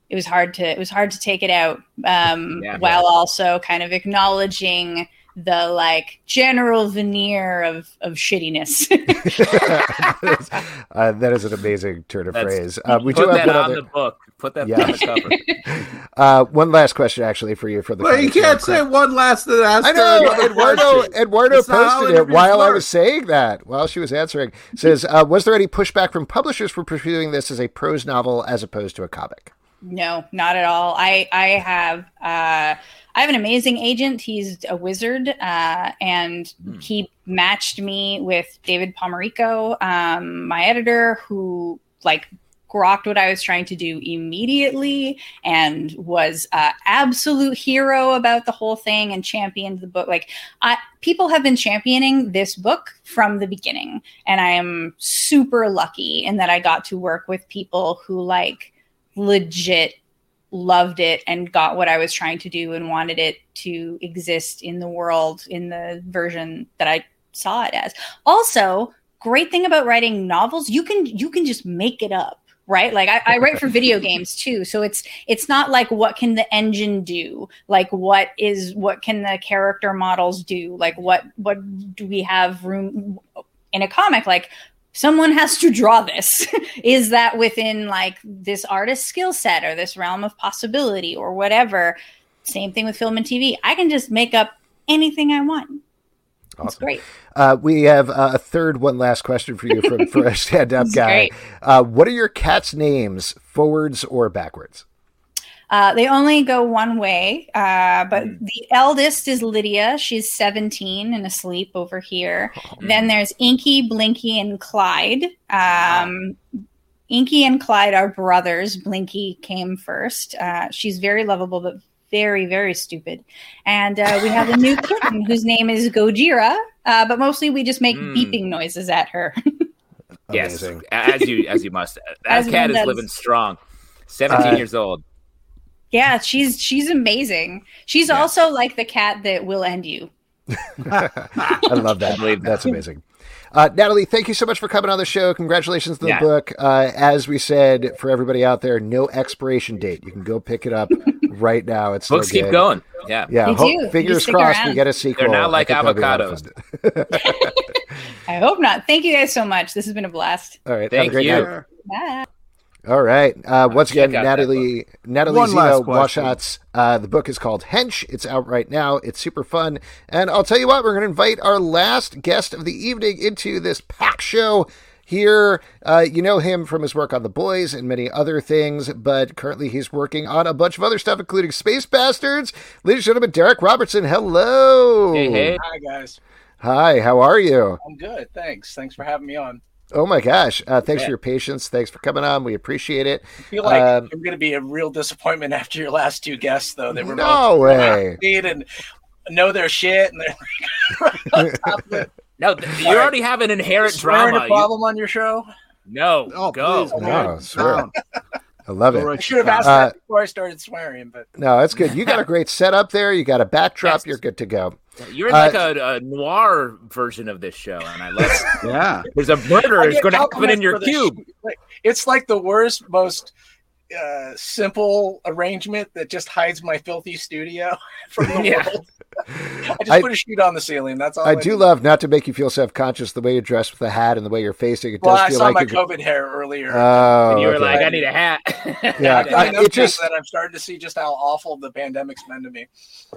it was hard to it was hard to take it out um, Yeah. while also kind of acknowledging the like general veneer of of shittiness. (laughs) uh, that is an amazing turn of That's- phrase. Uh, we Put do that one on other. the book. Put that Yeah. on the cover. (laughs) (laughs) Uh, one last question, actually, for you for the. Well, you can't show. say one last and ask I know another Eduardo. Eduardo That's not how posted it interviews while I was saying that. While she was answering, says, uh, "Was there any pushback from publishers for pursuing this as a prose novel as opposed to a comic?" No, not at all. I I have uh, I have an amazing agent. He's a wizard, uh, and he matched me with David Pomerico, um, my editor, who like grokked what I was trying to do immediately and was uh, absolute hero about the whole thing and championed the book. Like I, people have been championing this book from the beginning, and I am super lucky in that I got to work with people who like legit loved it and got what I was trying to do and wanted it to exist in the world in the version that I saw it as. Also, great thing about writing novels, you can you can just make it up. Right, like I, I write for video (laughs) games too, so it's it's not like what can the engine do, like what is what can the character models do, like what what do we have room in a comic? Like someone has to draw this (laughs) is that within like this artist skill set or this realm of possibility or whatever same thing with film and tv i can just make up anything i want it's Awesome. great Uh, we have uh, a third, one last question for you from for a (laughs) stand-up guy. Uh, what are your cats' names, forwards or backwards? Uh, they only go one way uh, but the eldest is lydia. She's 17 and asleep over here. Then there's inky blinky and clyde. Um, inky and clyde are brothers. Blinky came first. Uh, she's very lovable but very very stupid. And uh, we have a new (laughs) kitten whose name is gojira uh, but mostly we just make Mm. beeping noises at her. (laughs) Yes, Amazing. as you as you must. (laughs) That As cat is living strong. Seventeen Uh, years old. Yeah she's she's amazing she's Yeah. also like the cat that will end you (laughs) I love that. I believe that. That's amazing. Uh, Natalie, thank you so much for coming on the show. Congratulations on the Yeah. book. Uh, as we said, for everybody out there, no expiration date. You can go pick it up (laughs) right now. It's Books so keep good. going. Yeah. Yeah, They ho- do. Fingers stick crossed we get a sequel. They're not I like think that'd be a lot of avocados. (laughs) i hope not thank you guys so much this has been a blast All right, Thank have a great you. night. Bye. All right. Uh, once again, check out that Natalie Natalie One last Zina. Walschots. Uh, the book is called Hench. It's out right now. It's super fun. And I'll tell you what, we're going to invite our last guest of the evening into this pack show here. Uh, you know him from his work on The Boys and many other things, but currently he's working on a bunch of other stuff, including Space Bastards. Ladies and gentlemen, Darick Robertson. Hello. Hey, hey. Hi guys, Hi. How are you? I'm good. Thanks. Thanks for having me on. Oh my gosh. Uh, thanks Yeah. for your patience. Thanks for coming on. We appreciate it. I feel like Um, I'm going to be a real disappointment after your last two guests, though. They were No both way. and know their shit, and they're right (laughs) on top of it. No, th- you already have an inherent Swearing drama. a You- problem on your show. no, Oh, go. please, No, swear. Down. I love it. I should have asked Uh, that before I started swearing, but No, that's good. You got a great setup there. You got a backdrop. Yes. You're good to go. You're in Uh, like a, a noir version of this show, and I love. it. (laughs) Yeah. There's a murder I is going to happen in your cube. sh- it's like the worst, most uh, simple arrangement that just hides my filthy studio (laughs) from the Yeah. world. (laughs) I just I- put a sheet on the ceiling. That's all. I do love not to make you feel self conscious the way you're dressed with the hat and the way you're facing. It Well, does I feel saw like my you're. COVID hair earlier. Oh, and you were okay. like, I need a hat. (laughs) Yeah, I've I- done enough it just- that I'm starting to see just how awful the pandemic's been to me.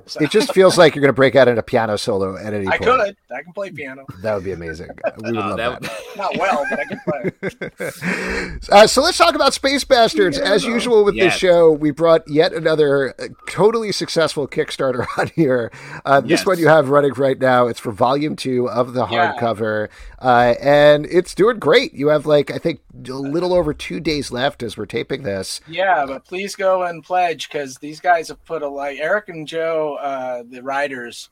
So it just feels like you're going to break out in a piano solo at any I point. I could. I can play piano. That would be amazing. We would Oh, love that- that. Not well, but I can play. Uh, so let's talk about Space Bastards. As usual with this show, we brought yet another uh, totally successful Kickstarter (laughs) on here. Uh, this Yes. one you have running right now. It's for Volume Two of the Yeah. hardcover, uh, and it's doing great. You have like I think a little over two days left as we're taping this. Yeah, but please go and pledge because these guys have put a like Eric and Joe, uh, the writers,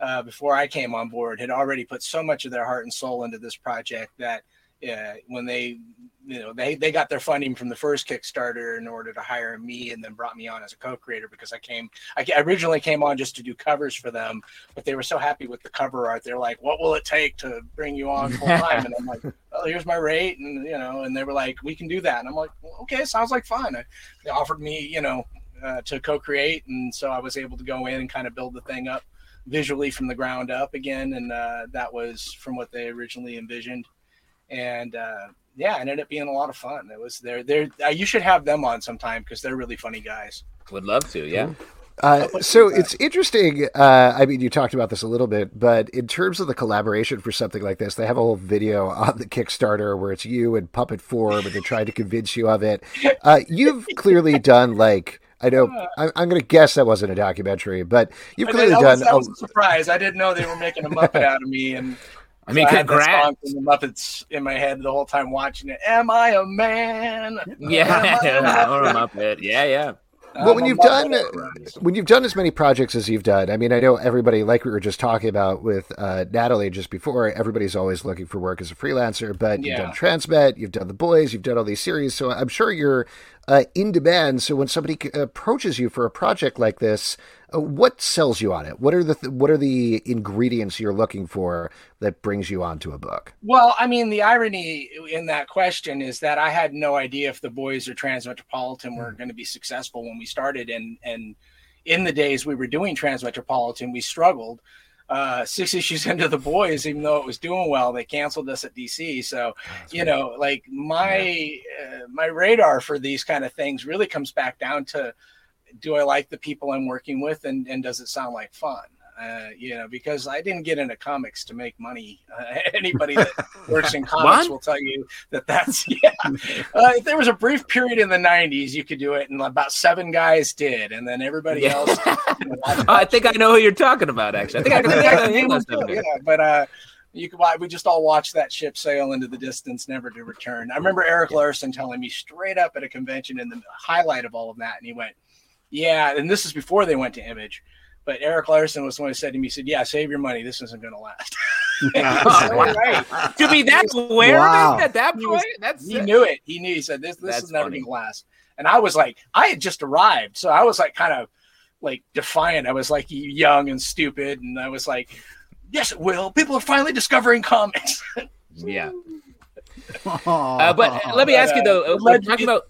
uh, before I came on board, had already put so much of their heart and soul into this project that uh, when they, you know, they they got their funding from the first Kickstarter in order to hire me, and then brought me on as a co-creator because I came, I originally came on just to do covers for them, but they were so happy with the cover art, they're like, "What will it take to bring you on full (laughs) time?" and I'm like, "Well, here's my rate," and you know, and they were like, "We can do that," and I'm like, well, "Okay, sounds like fine." I, they offered me, you know, uh, to co-create, and so I was able to go in and kind of build the thing up visually from the ground up again, and uh, that was from what they originally envisioned. And uh, yeah, it ended up being a lot of fun. It was there. There, uh, you should have them on sometime because they're really funny guys. Would love to. Yeah. Uh, so it's interesting. Uh, I mean, you talked about this a little bit, but in terms of the collaboration for something like this, they have a whole video on the Kickstarter where it's you and puppet form, and they're trying to convince you of it. Uh, you've clearly (laughs) done like I know. I'm, I'm going to guess that wasn't a documentary, but you've clearly did- that done. Was, that a- was a surprise. I didn't know they were making a Muppet out of me, and I mean, so had that congrats. song from the Muppets in my head the whole time watching it. Am I a man? Yeah. Am or (laughs) a Muppet? Muppet. Yeah. Yeah. well, when I'm a you've Muppet. done when you've done as many projects as you've done, I mean, I know everybody, like we were just talking about with uh, Natalie just before, everybody's always looking for work as a freelancer. But you've done Transmet, you've done The Boys, you've done all these series, so I'm sure you're uh, in demand. So when somebody approaches you for a project like this, uh, what sells you on it? What are the th- what are the ingredients you're looking for that brings you onto a book? Well, I mean, the irony in that question is that I had no idea if the boys or Transmetropolitan Hmm. were going to be successful when we started, and and in the days we were doing Transmetropolitan, we struggled. Uh, six (laughs) issues into the boys, even though it was doing well, they canceled us at DC. So, you know, like my uh, my radar for these kind of things really comes back down to do I like the people I'm working with, and and does it sound like fun? Uh, you know, because I didn't get into comics to make money. Uh, (laughs) anybody that (laughs) works in comics will tell you that that's (laughs) yeah. Uh, if there was a brief period in the '90s, you could do it, and about seven guys did, and then everybody Yeah. else. you know, I think I know who you're talking about. Actually, I think I can. yeah, I think I know something. yeah, but uh, you could. wa- We just all watched that ship sail into the distance, never to return. I remember Erik Larsen telling me straight up at a convention in the highlight of all of that, and he went, "Yeah," and this is before they went to Image. But Erik Larsen was the one who said to me, he said, Yeah, save your money. This isn't going to last. (laughs) Oh, right. To be that aware Wow. of it at that He was- point, that's He knew it. He knew. He said, This, this That's is never going to last. And I was like, I had just arrived. So I was like, kind of like defiant. I was like young and stupid. And I was like, Yes, it will. People are finally discovering comics. (laughs) Yeah. Uh, but uh, let me ask you though, uh, But let- talking about.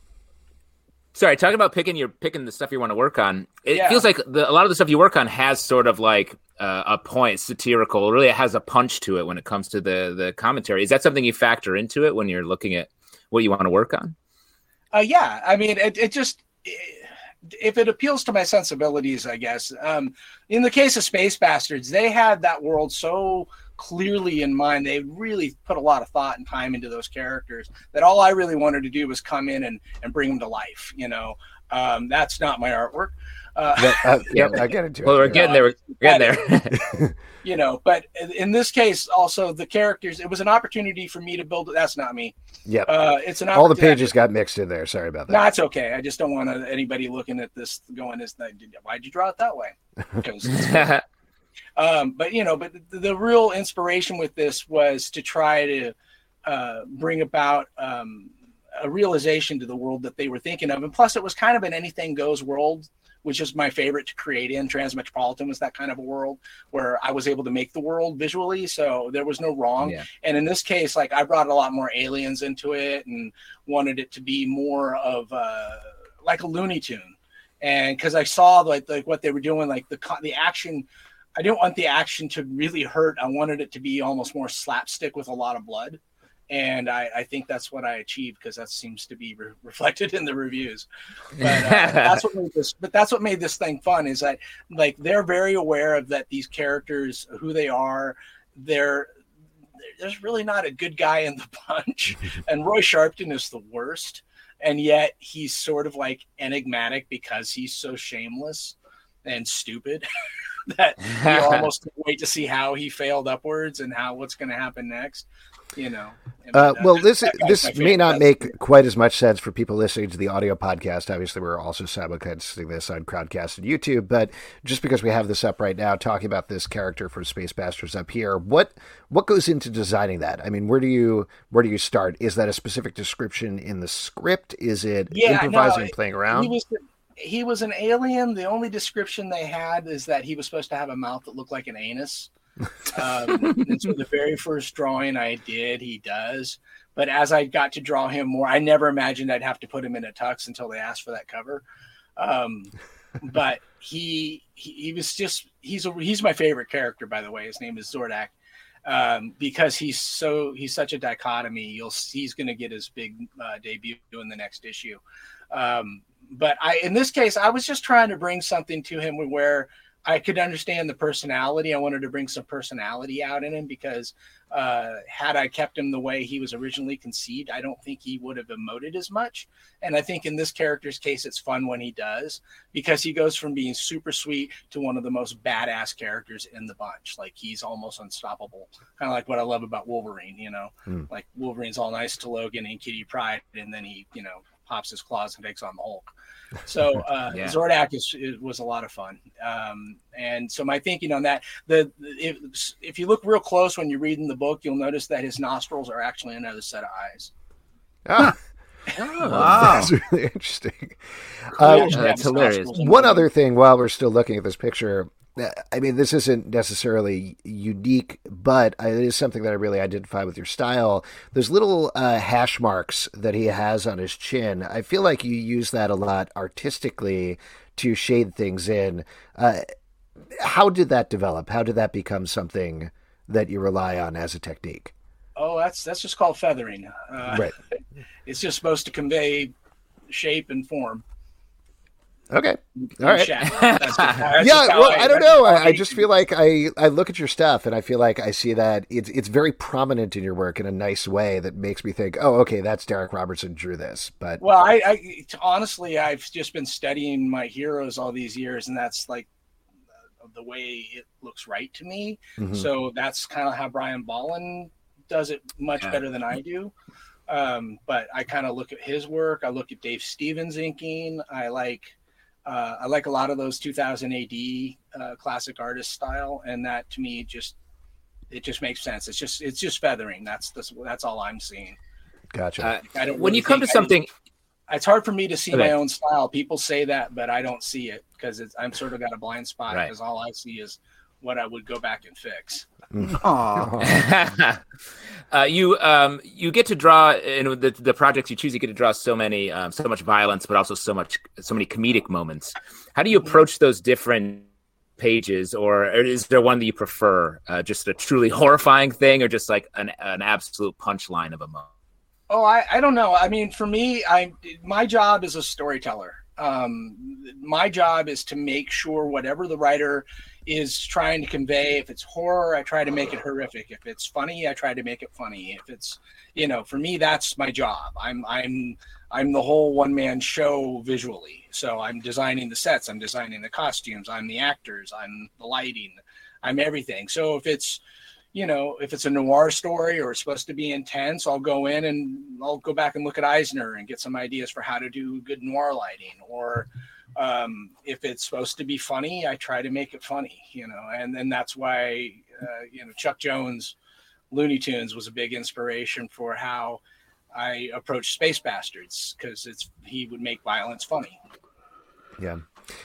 Sorry, talking about picking your picking the stuff you want to work on. It Yeah. feels like the, a lot of the stuff you work on has sort of like uh, a point, satirical. Really, it has a punch to it when it comes to the the commentary. Is that something you factor into it when you're looking at what you want to work on? Uh, yeah, I mean, it, it just if it appeals to my sensibilities, I guess. Um, in the case of Space Bastards, they had that world so clearly in mind. They really put a lot of thought and time into those characters. That all I really wanted to do was come in and and bring them to life. You know, um, that's not my artwork. Uh, That, uh, (laughs) yeah, I get into Well, it. we're yeah. getting there. We're getting there. (laughs) you know, but in- in this case, also the characters. It was an opportunity for me to build. That's not me. Yep. Uh, it's an All the opportunity- pages got mixed in there. Sorry about that. No, it's okay. I just don't want anybody looking at this going, "Is why'd you draw it that way?" (laughs) Um, but you know, but the, the real inspiration with this was to try to uh, bring about um, a realization to the world that they were thinking of, and plus, it was kind of an anything goes world, which is my favorite to create in. Transmetropolitan was that kind of a world where I was able to make the world visually, so there was no wrong yeah. and in this case like i brought a lot more aliens into it and wanted it to be more of uh like a looney tune and because i saw like like what they were doing like the the action i didn't want the action to really hurt. I wanted it to be almost more slapstick with a lot of blood. And i i think that's what i achieved because that seems to be re- (laughs) reflected in the reviews. But uh, (laughs) that's what made this but that's what made this thing fun is that like they're very aware of that these characters who they are. They're there's really not a good guy in the (laughs) bunch. And roy sharpton is the worst. And yet he's sort of like enigmatic because he's so shameless and stupid (laughs) that you (laughs) almost can't wait to see how he failed upwards and how what's going to happen next you know And, Uh, well, that- this that this may not That's- make quite as much sense for people listening to the audio podcast. Obviously, we're also simulcasting this on Crowdcast and YouTube, but just because we have this up right now, talking about this character for Space Bastards up here, what what goes into designing that? I mean, where do you where do you start? Is that a specific description in the script? Is it Yeah, no, improvising, it- playing around? He was an alien. The only description they had is that he was supposed to have a mouth that looked like an anus. Um, and so the very first drawing I did, he does. But as I got to draw him more, I never imagined I'd have to put him in a tux until they asked for that cover. Um, but he, he, he was just he's a, he's my favorite character by the way. His name is Zordak. Um, because he's so he's such a dichotomy. You'll he's going to get his big uh, debut in the next issue. Um, but I in this case I was just trying to bring something to him where I could understand the personality. I wanted to bring some personality out in him because uh, had I kept him the way he was originally conceived, I don't think he would have emoted as much. And I think in this character's case, it's fun when he does because he goes from being super sweet to one of the most badass characters in the bunch. Like he's almost unstoppable. Kind of like what I love about Wolverine, you know, mm. like Wolverine's all nice to Logan and Kitty Pryde, and then he, you know, pops his claws and takes on the Hulk. So (laughs) uh, yeah. Zordak is, is, was a lot of fun. Um, and so my thinking on that, the if, if you look real close when you're reading the book, you'll notice that his nostrils are actually another set of eyes. Ah. Oh, wow. (laughs) That's really interesting. Uh, that's hilarious. One other thing while we're still looking at this picture, I mean, this isn't necessarily unique, but it is something that I really identify with your style. Those little uh, hash marks that he has on his chin, I feel like you use that a lot artistically to shade things in. Uh, how did that develop? How did that become something that you rely on as a technique? Oh, that's that's just called feathering. Uh, right. (laughs) It's just supposed to convey shape and form. Okay. All right. (laughs) Yeah. Well, I, I don't know. I, I, just feel like I, I look at your stuff and I feel like I see that it's it's very prominent in your work in a nice way that makes me think, oh, okay, that's Darick Robertson drew this. But well, I, I honestly, I've just been studying my heroes all these years, and that's like the way it looks right to me. Mm-hmm. So that's kind of how Brian Bolland does it much yeah. better than I do. Um, but I kind of look at his work. I look at Dave Stevens inking. I like uh, I like a lot of those 2000 AD uh, classic artist style, and that to me just it just makes sense. It's just it's just feathering. That's that's that's all I'm seeing. Gotcha. Uh, I don't when you come to something, it's hard for me to see okay. my own style. People say that, but I don't see it because I'm sort of got a blind spot because right. all I see is what I would go back and fix. (laughs) uh, you um, you get to draw in the, the projects you choose. You get to draw so many, um, so much violence, but also so much, so many comedic moments. How do you approach those different pages, or is there one that you prefer? Uh, just a truly (laughs) horrifying thing, or just like an an absolute punchline of a moment? Oh, I, I don't know. I mean, for me, I my job is a storyteller. Um, my job is to make sure whatever the writer is trying to convey. If it's horror, I try to make it horrific. If it's funny, I try to make it funny. If it's, you know, for me, that's my job. I'm I'm I'm the whole one man show visually. So I'm designing the sets, I'm designing the costumes, I'm the actors, I'm the lighting, I'm everything. So if it's you know, if it's a noir story or it's supposed to be intense, I'll go in and I'll go back and look at Eisner and get some ideas for how to do good noir lighting. Or um, if it's supposed to be funny, I try to make it funny, you know, and then that's why, uh, you know, Chuck Jones, Looney Tunes was a big inspiration for how I approach Space Bastards because it's he would make violence funny. Yeah.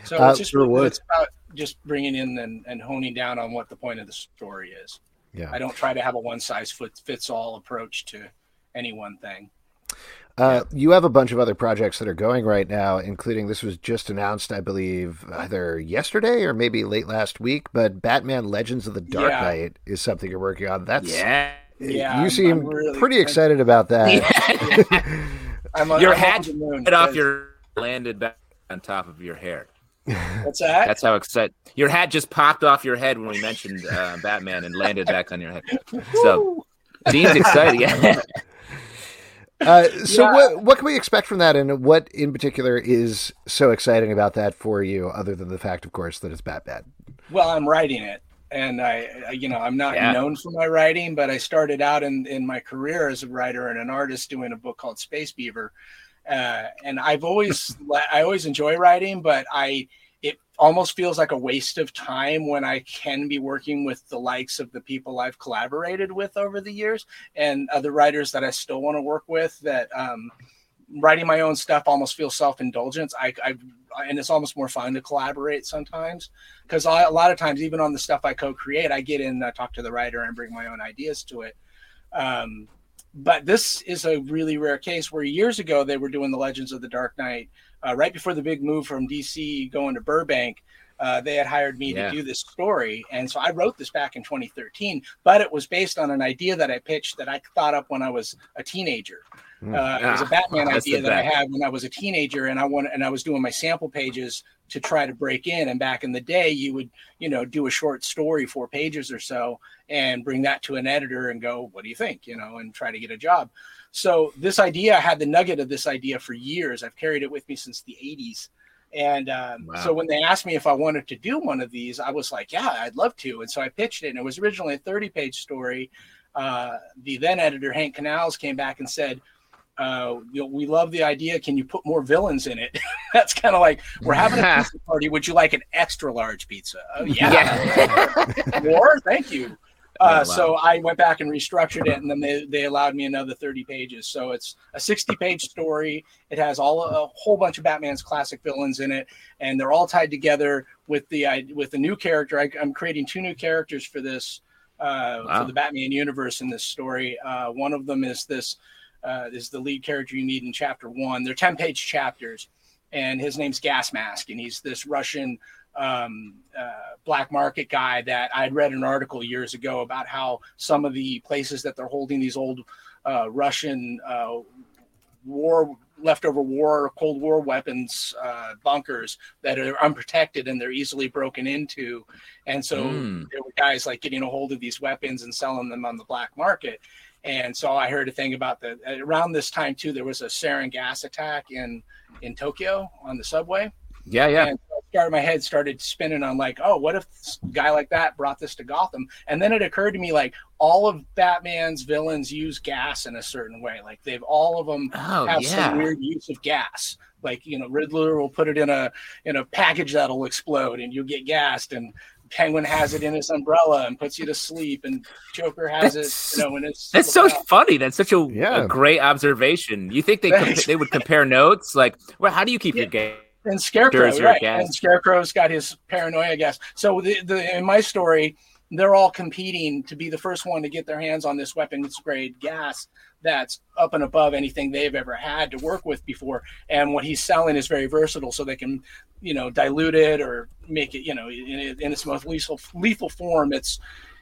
So uh, it's just sure it's about just bringing in and, and honing down on what the point of the story is. Yeah. I don't try to have a one size fits all approach to any one thing. Uh, you have a bunch of other projects that are going right now, including this was just announced, I believe, either yesterday or maybe late last week. But Batman Legends of the Dark yeah. Knight is something you're working on. That's yeah, yeah. You seem really pretty excited about that. Yeah. (laughs) I'm a, your I'm hat moon, off your landed back on top of your hair. What's that? That's how excited your hat just popped off your head when we mentioned uh, Batman and landed back on your head. So Dean's excited. Yeah. (laughs) (laughs) Uh, so yeah. what what can we expect from that, and what in particular is so exciting about that for you, other than the fact, of course, that it's Batman? Well, I'm writing it, and I, I you know, I'm not yeah. known for my writing, but I started out in in my career as a writer and an artist doing a book called Space Beaver, uh, and I've always (laughs) I always enjoy writing, but I it almost feels like a waste of time when I can be working with the likes of the people I've collaborated with over the years and other writers that I still want to work with. That um, writing my own stuff almost feels self indulgence. I, I and it's almost more fun to collaborate sometimes because a lot of times, even on the stuff I co-create, I get in, I talk to the writer, and bring my own ideas to it. Um, but this is a really rare case where years ago they were doing the Legends of the Dark Knight uh, right before the big move from DC going to Burbank. Uh, they had hired me Yeah. to do this story, and so I wrote this back in 2013. But it was based on an idea that I pitched that I thought up when I was a teenager. Uh, it was a Ah, Batman idea that I had when I was a teenager, and I wanted, and I was doing my sample pages to try to break in. And back in the day, you would, you know, do a short story, four pages or so, and bring that to an editor and go, "What do you think?" You know, and try to get a job. So this idea, I had the nugget of this idea for years. I've carried it with me since the '80s. And um, Wow. so when they asked me if I wanted to do one of these, I was like, "Yeah, I'd love to." And so I pitched it, and it was originally a 30-page story. Uh, the then editor Hank Kanalz came back and said, uh, you know, we love the idea. Can you put more villains in it? (laughs) That's kind of like we're having a (laughs) pizza party. Would you like an extra large pizza? Oh, yeah. (laughs) more? Thank you. Oh. Uh, So I went back and restructured it, and then they, they allowed me another 30 pages. So it's a 60 page story. It has all a whole bunch of Batman's classic villains in it, and they're all tied together with the I- with the new character. I, I'm creating two new characters for this uh, Wow. for the Batman universe in this story. Uh, one of them is this uh, is the lead character you meet in chapter one. They're 10 page chapters, and his name's Gas Mask, and he's this Russian um, uh, black market guy that I'd read an article years ago about how some of the places that they're holding these old uh, Russian uh, war leftover war Cold War weapons uh, bunkers that are unprotected and they're easily broken into, and so Mm. there were guys like getting a hold of these weapons and selling them on the black market. And so I heard a thing about the around this time too. There was a sarin gas attack in in Tokyo on the subway. Yeah, yeah. And started, my head started spinning on like, oh, what if this guy like that brought this to Gotham? And then it occurred to me like all of Batman's villains use gas in a certain way. Like they've all of them Oh, have yeah. some weird use of gas. Like you know, Riddler will put it in a in a package that'll explode and you'll get gassed. And Penguin has it in his umbrella and puts you to sleep. And Joker has That's- it, you know, when it's That's so funny. That's such a, Yeah. a great observation. You think they compa- they would compare notes? Like, well, how do you keep your Yeah. game? And Scarecrow, right? gas. And Scarecrow's got his paranoia gas. So the, the in my story, they're all competing to be the first one to get their hands on this weapons grade gas that's up and above anything they've ever had to work with before. And what he's selling is very versatile, so they can, you know, dilute it or make it, you know, in, in its most lethal lethal form. It's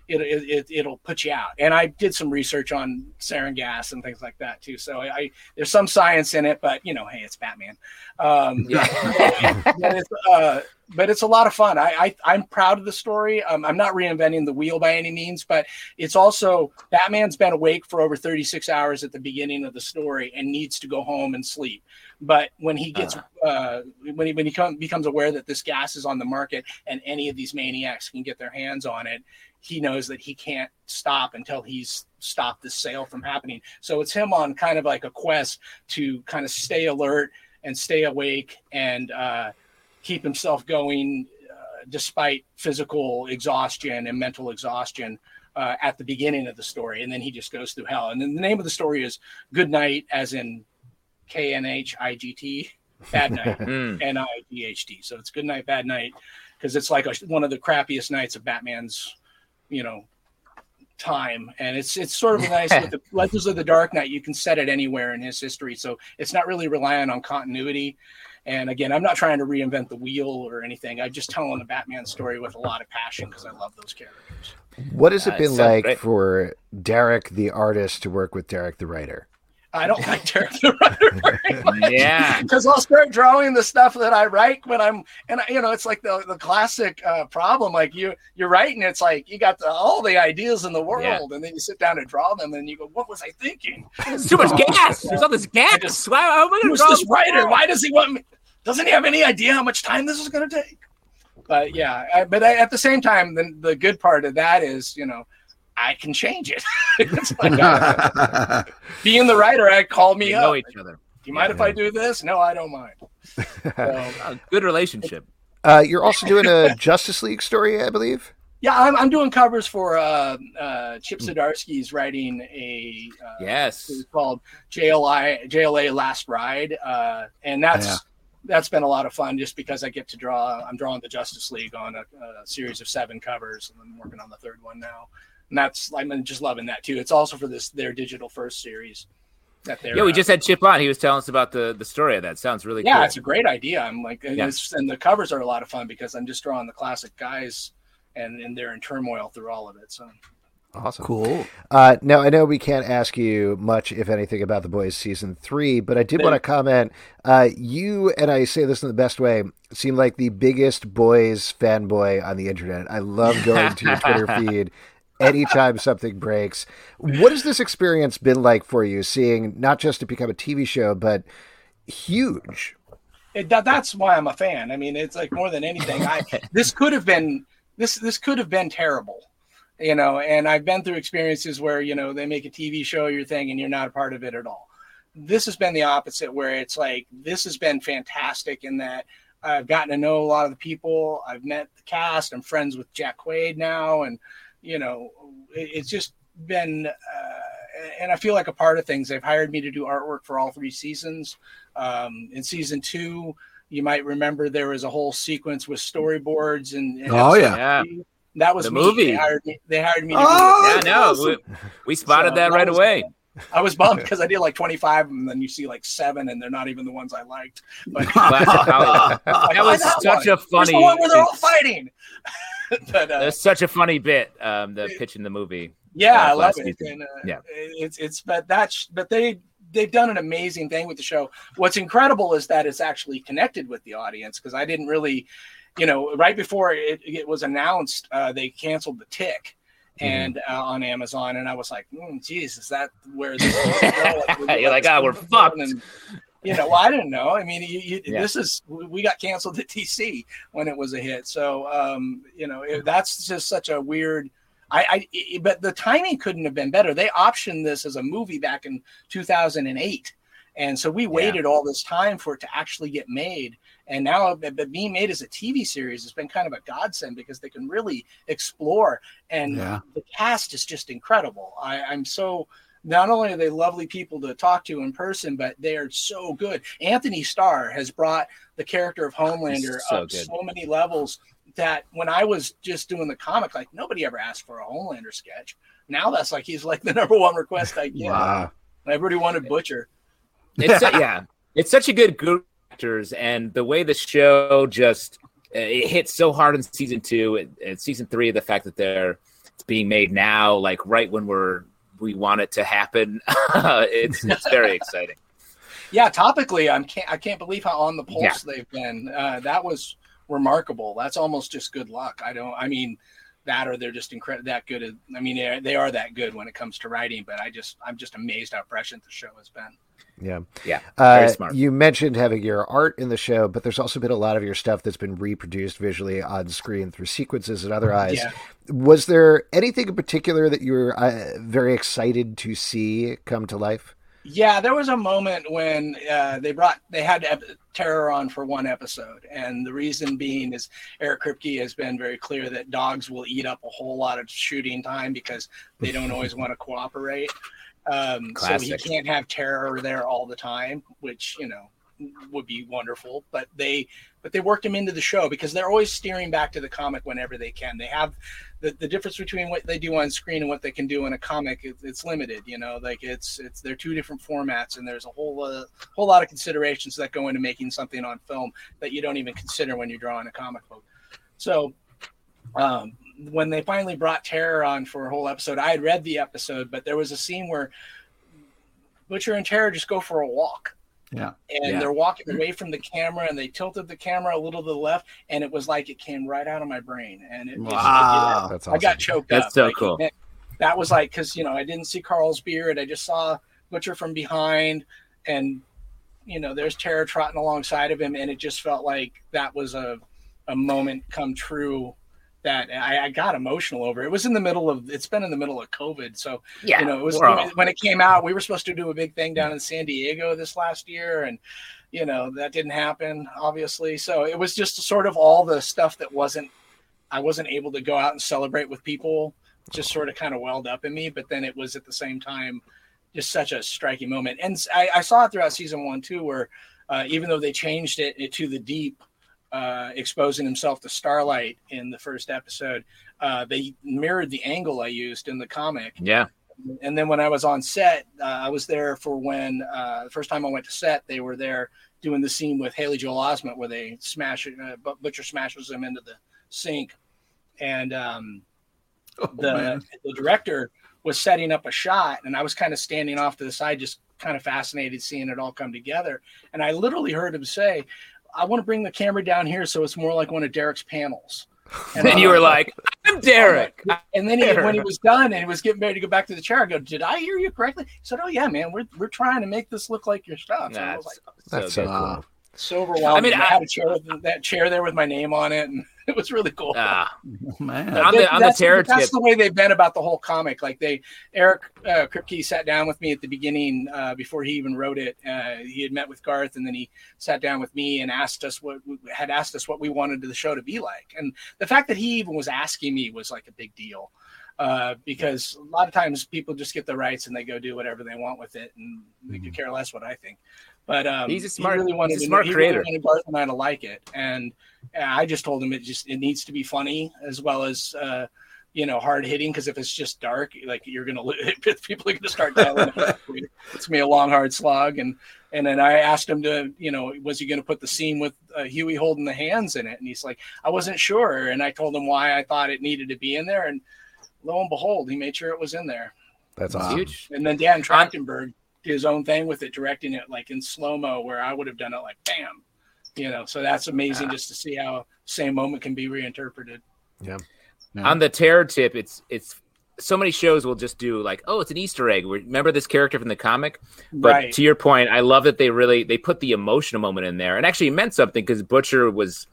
it, it, it it'll put you out. And I did some research on sarin gas and things like that too. So I, I there's some science in it, but you know, hey, it's Batman. Um, (laughs) but it's uh, but it's a lot of fun. I, I I'm proud of the story. Um, I'm not reinventing the wheel by any means, but it's also Batman's been awake for over 36 hours at the beginning of the story and needs to go home and sleep. But when he gets uh, when he when he come, becomes aware that this gas is on the market and any of these maniacs can get their hands on it, he knows that he can't stop until he's stopped this sale from happening. So it's him on kind of like a quest to kind of stay alert and stay awake and uh, keep himself going uh, despite physical exhaustion and mental exhaustion uh, at the beginning of the story. And then he just goes through hell. And then the name of the story is Good Night, as in K N H I G T, Bad (laughs) Night, Mm. N I G H T. So it's Good Night, Bad Night, because it's like a, one of the crappiest nights of Batman's, you know, time and it's it's sort of (laughs) nice with the legends of the dark knight you can set it anywhere in his history so it's not really relying on continuity and again i'm not trying to reinvent the wheel or anything i'm just telling the batman story with a lot of passion because i love those characters What has it Uh, been sounds like great. for Darick the artist to work with Darick the writer? I don't like Darick the writer very (laughs) much Yeah. (laughs) because I'll start drawing the stuff that I write when I'm, and I- you know, it's like the the classic uh, problem. Like you, you're writing, it's like you got the, all the ideas in the world, and then you sit down and draw them, and you go, "What was I thinking? It's too much (laughs) gas. There's all this gas. just- Why, how am gonna Who's draw this this writer? world? Why does he want me? Doesn't he have any idea how much time this is going to take?" But yeah, I, but I, at the same time, the the good part of that is, you know. I can change it. (laughs) it's (laughs) like, uh, being the writer, I call me We up. know each other. Do you mind if I do this? No, I don't mind. (laughs) So, Uh, good relationship. Uh, you're also doing a Justice League story, I believe. Yeah, I'm, I'm doing covers for uh, uh, Chip Zdarsky's writing a uh, Yes. it's called JLI JLA Last Ride, uh, and that's Yeah. that's been a lot of fun just because I get to draw. I'm drawing the Justice League on a, a series of seven covers, and I'm working on the third one now. And that's I'm just loving that too. It's also for this their digital first series. that they're. Yeah, we uh, just had Chip on. He was telling us about the the story of that. Sounds really yeah, cool. it's a great idea. I'm like, and, Yeah. it's, and the covers are a lot of fun because I'm just drawing the classic guys, and and they're in turmoil through all of it. So Awesome. Cool. Uh, now I know we can't ask you much, if anything, about the boys season three, but I did want to comment. Uh, you and I say this in the best way. Seem like the biggest boys fanboy on the internet. I love going to your Twitter (laughs) feed anytime something breaks. What has this experience been like for you? Seeing not just it become a TV show, but huge. it, that, that's why I'm a fan. I mean, it's like more than anything. I (laughs) this could have been this this could have been terrible, you know. And I've been through experiences where you know they make a TV show your thing and you're not a part of it at all. This has been the opposite, where it's like this has been fantastic in that I've gotten to know a lot of the people. I've met the cast. I'm friends with Jack Quaid now, and you know, it, it's just been. Uh, and I feel like a part of things. They've hired me to do artwork for all three seasons. Um, in season two, you might remember there was a whole sequence with storyboards and, and Oh, yeah. Yeah. that was The me. movie. They hired me. They hired me. To Oh, do Yeah, it. no, we, we spotted So that that right was- away. I was bummed because I did like 25 and then you see like seven, and they're not even the ones I liked. But Classic Hollywood. (laughs) That was why such a one? Where's funny. the one where they're all fighting. (laughs) (laughs) but uh, That's such a funny bit. Um, the pitch in the movie. Yeah, uh, I love it. And, uh, Yeah. it's it's but that's but they they've done an amazing thing with the show. What's incredible is that it's actually connected with the audience because I didn't really, you know, right before it, it was announced, uh, they canceled the tick. Mm-hmm. And uh, on Amazon, and I was like, mm, "Geez, is that where (laughs) this is You're (laughs) like, "Ah, we're fucked." And, (laughs) you know, well, I didn't know. I mean, you, you, Yeah. this is we got canceled at DC when it was a hit. So, um, you know, it, that's just such a weird. I, I, i- but the timing couldn't have been better. They optioned this as a movie back in 2008, and so we waited all this time for it to actually get made. And now, but but being made as a TV series has been kind of a godsend because they can really explore, and Yeah. the cast is just incredible. I, I'm so not only are they lovely people to talk to in person, but they are so good. Antony Starr has brought the character of Homelander so up good. so many levels that when I was just doing the comic, like nobody ever asked for a Homelander sketch. Now that's like he's like (laughs) the number one request I get. Wow. Everybody wanted Butcher. It's su- (laughs) yeah, it's such a good group actors, and the way the show just uh, it hit so hard in season two and, and season three. The fact that they're it's being made now, like right when we're we want it to happen, (laughs) it's it's very (laughs) exciting. Yeah, topically, I'm can't I can't believe how on the pulse they've been. Uh, that was remarkable. That's almost just good luck. I don't. I mean, that or they're just incredible that good. At, I mean, they they are that good when it comes to writing. But I just I'm just amazed how prescient the show has been. Yeah. Yeah, very Uh, smart. you mentioned having your art in the show, but there's also been a lot of your stuff that's been reproduced visually on screen through sequences and other eyes. Yeah. Was there anything in particular that you were uh, very excited to see come to life? Yeah, there was a moment when uh, they brought they had ep- terror on for one episode, and the reason being is Eric Kripke has been very clear that dogs will eat up a whole lot of shooting time because they don't always want to cooperate. Um, so he can't have terror there all the time, which you know would be wonderful. But they but they worked him into the show because they're always steering back to the comic whenever they can. They have the, the difference between what they do on screen and what they can do in a comic it, it's limited you know like it's it's they're two different formats and there's a whole uh, whole lot of considerations that go into making something on film that you don't even consider when you're drawing a comic book so um when they finally brought terror on for a whole episode i had read the episode but there was a scene where butcher and terror just go for a walk Yeah. and Yeah. they're walking away from the camera and they tilted the camera a little to the left and it was like it came right out of my brain and it, it's- Wow. That's I got choked That's up. so Like, cool. that was like because you know I didn't see Karl's beard. I just saw Butcher from behind, and you know there's Terror trotting alongside of him, and it just felt like that was a a moment come true that I, I got emotional over. It was in the middle of it's been in the middle of COVID, so Yeah, you know it was all- when it came out. We were supposed to do a big thing down in San Diego this last year, and you know that didn't happen, obviously. So it was just sort of all the stuff that wasn't I wasn't able to go out and celebrate with people just sort of kind of welled up in me. But then it was at the same time just such a striking moment. And I, I saw it throughout season one too, where uh, even though they changed it to the deep, uh, exposing himself to Starlight in the first episode, uh, they mirrored the angle I used in the comic. yeah, and then when I was on set, uh, I was there for when uh, the first time I went to set, they were there doing the scene with Haley Joel Osment where they smash uh, Butcher smashes him into the sink, and um, oh, the the director was setting up a shot, and I was kind of standing off to the side, just kind of fascinated seeing it all come together. And I literally heard him say, "I want to bring the camera down here so it's more like one of Darick's panels." And then you were like, I'm Darick. (laughs) And then he, when he was done and he was getting ready to go back to the chair, I go, Did I hear you correctly? He said, Oh, yeah, man, we're, we're trying to make this look like your stuff. That's, I was like, that's so, so cool. So overwhelming. I mean, I, I had a chair with, that chair there with my name on it. And (laughs) it was really cool. Ah, oh, man. On the, on the terror That's the way they've been about the whole comic. Like they, Eric uh, Kripke sat down with me at the beginning uh, before he even wrote it. Uh, he had met with Garth, and then he sat down with me and asked us what had asked us what we wanted the show to be like. And the fact that he even was asking me was like a big deal. Uh, because a lot of times people just get the rights and they go do whatever they want with it, and they could mm-hmm. care less what I think. But um, he's a smart, he really wanted he's a smart to, creator. He really wanted Garth and I to like it, and I just told him it just it needs to be funny as well as uh, you know hard hitting because if it's just dark, like you're gonna (laughs) people are gonna start telling it's gonna be a long hard slog. And and then I asked him to you know was he gonna put the scene with uh, Huey holding the hands in it, and he's like I wasn't sure, and I told him why I thought it needed to be in there, and lo and behold, he made sure it was in there. That's awesome. huge. And then Dan Trachtenberg his own thing with it, directing it like in slow mo, where I would have done it like bam, you know. So that's amazing just to see how same moment can be reinterpreted. Yeah. yeah. On the terror tip, it's it's so many shows will just do like, oh, it's an Easter egg. Remember this character from the comic? But right. to your point, I love that they really they put the emotional moment in there, and actually it meant something because Butcher was,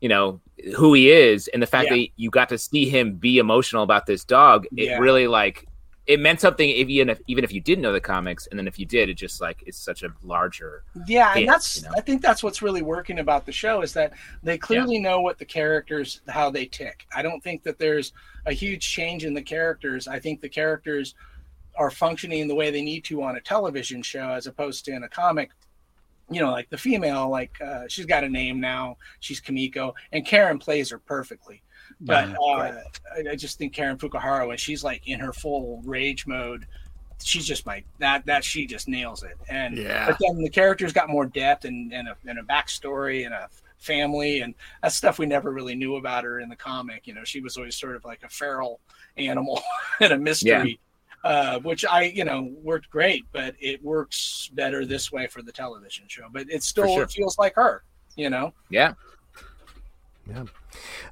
you know, who he is, and the fact yeah. that you got to see him be emotional about this dog, it yeah. really like it meant something if, even if even if you didn't know the comics, and then if you did, it just like it's such a larger. Yeah, hit, and that's you know? I think that's what's really working about the show is that they clearly yeah. know what the characters how they tick. I don't think that there's a huge change in the characters. I think the characters are functioning the way they need to on a television show as opposed to in a comic you know, like the female, like uh, she's got a name now. She's Kimiko and Karen plays her perfectly. But uh, I, I, just think Karen Fukuhara, when she's like in her full rage mode, she's just my that that she just nails it. And yeah. but then the characters got more depth and and a, and a backstory and a family and that's stuff we never really knew about her in the comic. You know, she was always sort of like a feral animal (laughs) and a mystery. Yeah. Uh, which I, you know, worked great, but it works better this way for the television show. But it still sure. it feels like her, you know. Yeah. Yeah.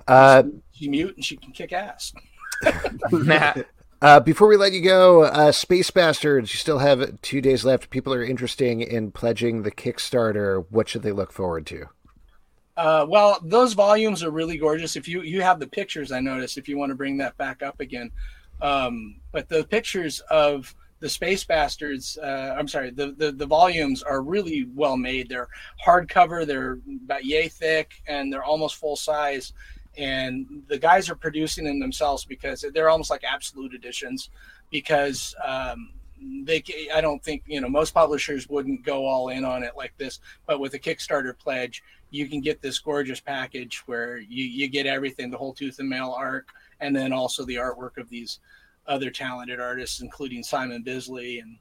Uh, she mute and she can kick ass. (laughs) uh, before we let you go, uh, Space Bastards, you still have two days left. People are interested in pledging the Kickstarter. What should they look forward to? Uh, well, those volumes are really gorgeous. If you you have the pictures, I noticed. If you want to bring that back up again, um, but the pictures of the Space Bastards, uh, I'm sorry, the, the, the volumes are really well made. They're hardcover, they're about yay thick, and they're almost full size. And the guys are producing them themselves because they're almost like absolute editions. Because um, they, I don't think you know most publishers wouldn't go all in on it like this. But with a Kickstarter pledge, you can get this gorgeous package where you you get everything, the whole tooth and nail arc, and then also the artwork of these other talented artists, including Simon Bisley, and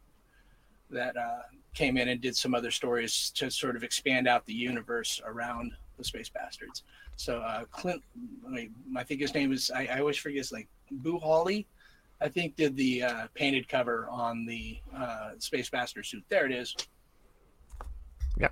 that uh, came in and did some other stories to sort of expand out the universe around the Space Bastards. So uh, Clint, I, I think his name is I, I always forget his like Boo Hawley. I think did the uh, painted cover on the uh, Space Bastard suit. There it is. Yeah.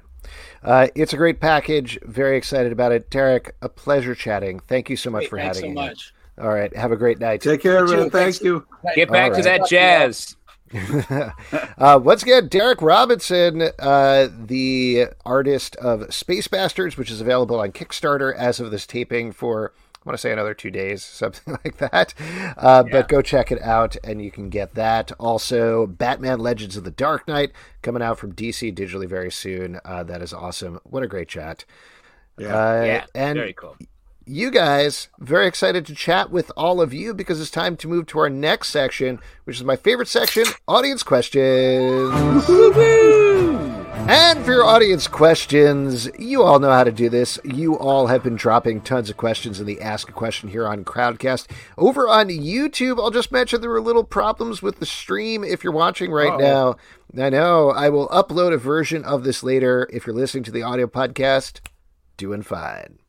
Uh, it's a great package. Very excited about it. Darick, a pleasure chatting. Thank you so much hey, for having so me. much. All right. Have a great night. Take care, everyone. Thank you. Get back right. to that jazz. (laughs) uh, once again, Darick Robertson, uh, the artist of Space Bastards, which is available on Kickstarter as of this taping for, I want to say another two days, (laughs) something like that. Uh, yeah. But go check it out and you can get that. Also, Batman Legends of the Dark Knight coming out from DC digitally very soon. Uh, that is awesome. What a great chat. Yeah, uh, yeah and very cool you guys. Very excited to chat with all of you because it's time to move to our next section, which is my favorite section audience questions. And for your audience questions, you all know how to do this. You all have been dropping tons of questions in the Ask a Question here on Crowdcast. Over on YouTube, I'll just mention there were little problems with the stream if you're watching right Uh-oh. now. I know. I will upload a version of this later. If you're listening to the audio podcast, doing fine.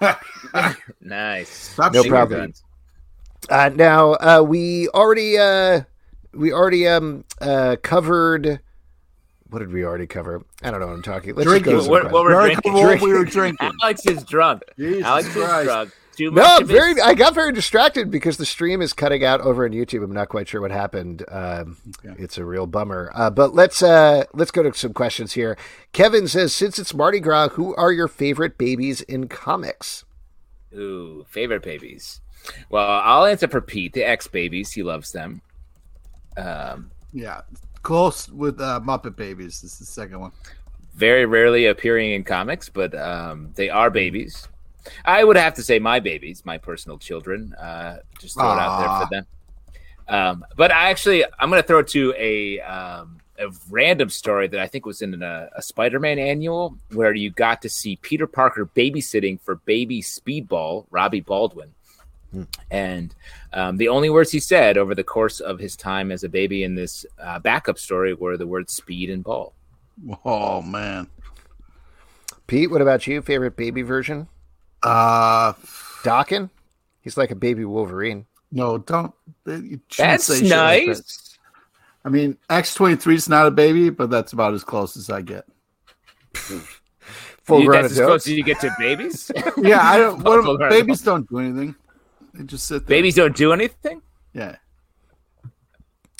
(laughs) Nice. Stop No shooting problem. guns. Uh, now uh, we already uh, we already um uh, covered. What did we already cover? I don't know what I'm talking. Let's just go to Drinking. some What- questions. what we're Very drinking. what we were drinking. Alex is drunk. Jesus Alex Christ. is drunk. Too No, much of very. his- I got very distracted because the stream is cutting out over on YouTube. I'm not quite sure what happened. Um, Okay. It's a real bummer. Uh, but let's uh, let's go to some questions here. Kevin says, since it's Mardi Gras, who are your favorite babies in comics? Ooh, favorite babies. Well, I'll answer for Pete, the X-Babies. He loves them. Um, Yeah, close with uh, Muppet Babies. This is the second one. very rarely appearing in comics, but um, they are babies. I would have to say my babies, my personal children. Uh, just throw it out there for them. Um, but I actually, I'm going to throw it to a um, a random story that I think was in a, a Spider-Man annual where you got to see Peter Parker babysitting for baby Speedball, Robbie Baldwin. And um, the only words he said over the course of his time as a baby in this uh, backup story were the words speed and ball. Oh man. Pete, what about you? Favorite baby version? Uh Daken? He's like a baby Wolverine. no, don't. That's say shit like that. nice. I mean, X twenty three is not a baby, but that's about as close as I get. (laughs) Full You- grown that's as close adults. as you get to babies. (laughs) (laughs) Yeah, I don't. What, Full grown babies don't do anything. They just sit there. babies don't do anything. Yeah.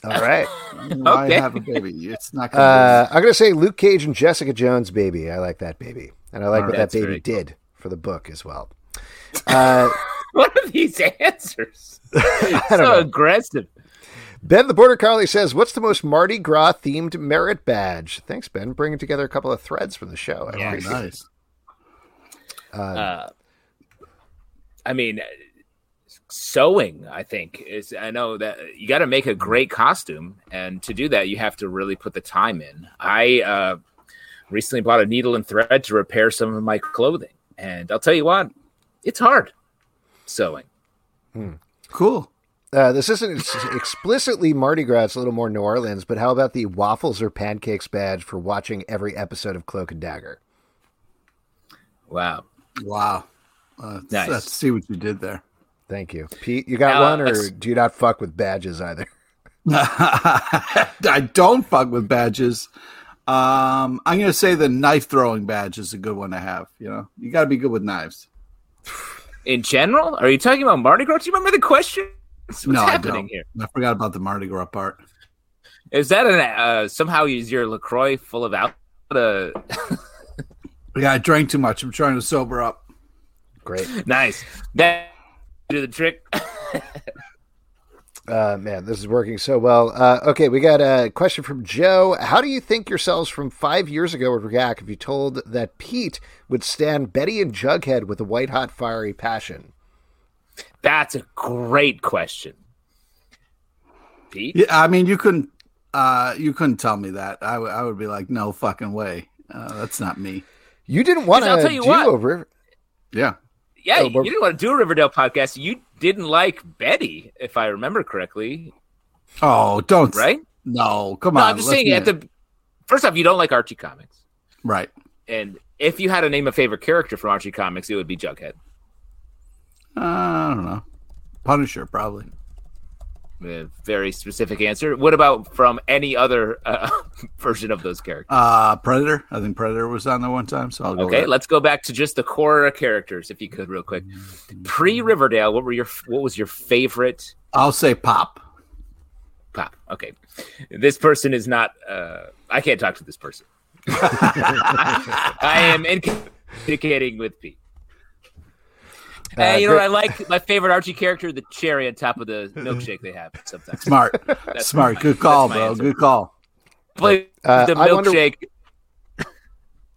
All right. Why Okay. have a baby? It's not gonna. Uh, I'm going to say Luke Cage and Jessica Jones baby. I like that baby. And I like All what that baby very cool. did for the book as well. (laughs) Uh, What are these answers? (laughs) I so don't know. aggressive. Ben the Border Collie says, What's the most Mardi Gras themed merit badge? Thanks, Ben. Bringing together a couple of threads from the show. I Yeah. appreciate it. nice. Uh, Uh, I mean, sewing. I think is. I know that you got to make a great costume, and to do that, you have to really put the time in. I uh, recently bought a needle and thread to repair some of my clothing, and I'll tell you what, it's hard sewing. Hmm. Cool. Uh, this isn't explicitly Mardi Gras, it's a little more New Orleans, but how about the waffles or pancakes badge for watching every episode of Cloak and Dagger? Wow. Wow. Uh, Nice. Let's see what you did there. Thank you. Pete, you got Now, one, or let's- do you not fuck with badges either? (laughs) I don't fuck with badges. Um, I'm gonna say the knife throwing badge is a good one to have. You know, you got to be good with knives. In general, are you talking about Mardi Gras? Do you remember the question? What's no, I don't. here? I forgot about the Mardi Gras part. Is that an uh, somehow is your Lacroix full of out? Uh, (laughs) Yeah, I drank too much. I'm trying to sober up. Great. nice. That do the trick. (laughs) Uh, man, this is working so well. Uh, okay, we got a question from Joe. How do you think yourselves from five years ago would react if you told that Pete would stand Betty and Jughead with a white hot fiery passion? That's a great question. Pete? Yeah, I mean, you couldn't. Uh, you couldn't tell me that. I would- I would be like, no fucking way. Uh, that's not me. You didn't want to do what. over. Yeah. Yeah, Oh, you didn't want to do a Riverdale podcast. You didn't like Betty, if I remember correctly, Oh, don't. right? No, come No, on. I'm just saying. At the first off, you don't like Archie comics, right. and if you had to name a favorite character from Archie comics, it would be Jughead. Uh, I don't know. Punisher probably. A very specific answer. What about from any other uh, (laughs) version of those characters? Uh, Predator. I think Predator was on there one time, so I'll go. Okay, let's go back to just the core characters, if you could, real quick. Pre Riverdale, what were your what was your favorite I'll say Pop. pop? Okay, this person is not. Uh, I can't talk to this person. (laughs) (laughs) I am communicating with Pete. Uh, you know what I like? My favorite Archie character, the cherry on top of the milkshake they have sometimes. Smart. (laughs) That's Smart. my- Good call, bro. answer. Good call. Play Uh, the I wonder- milkshake. (laughs)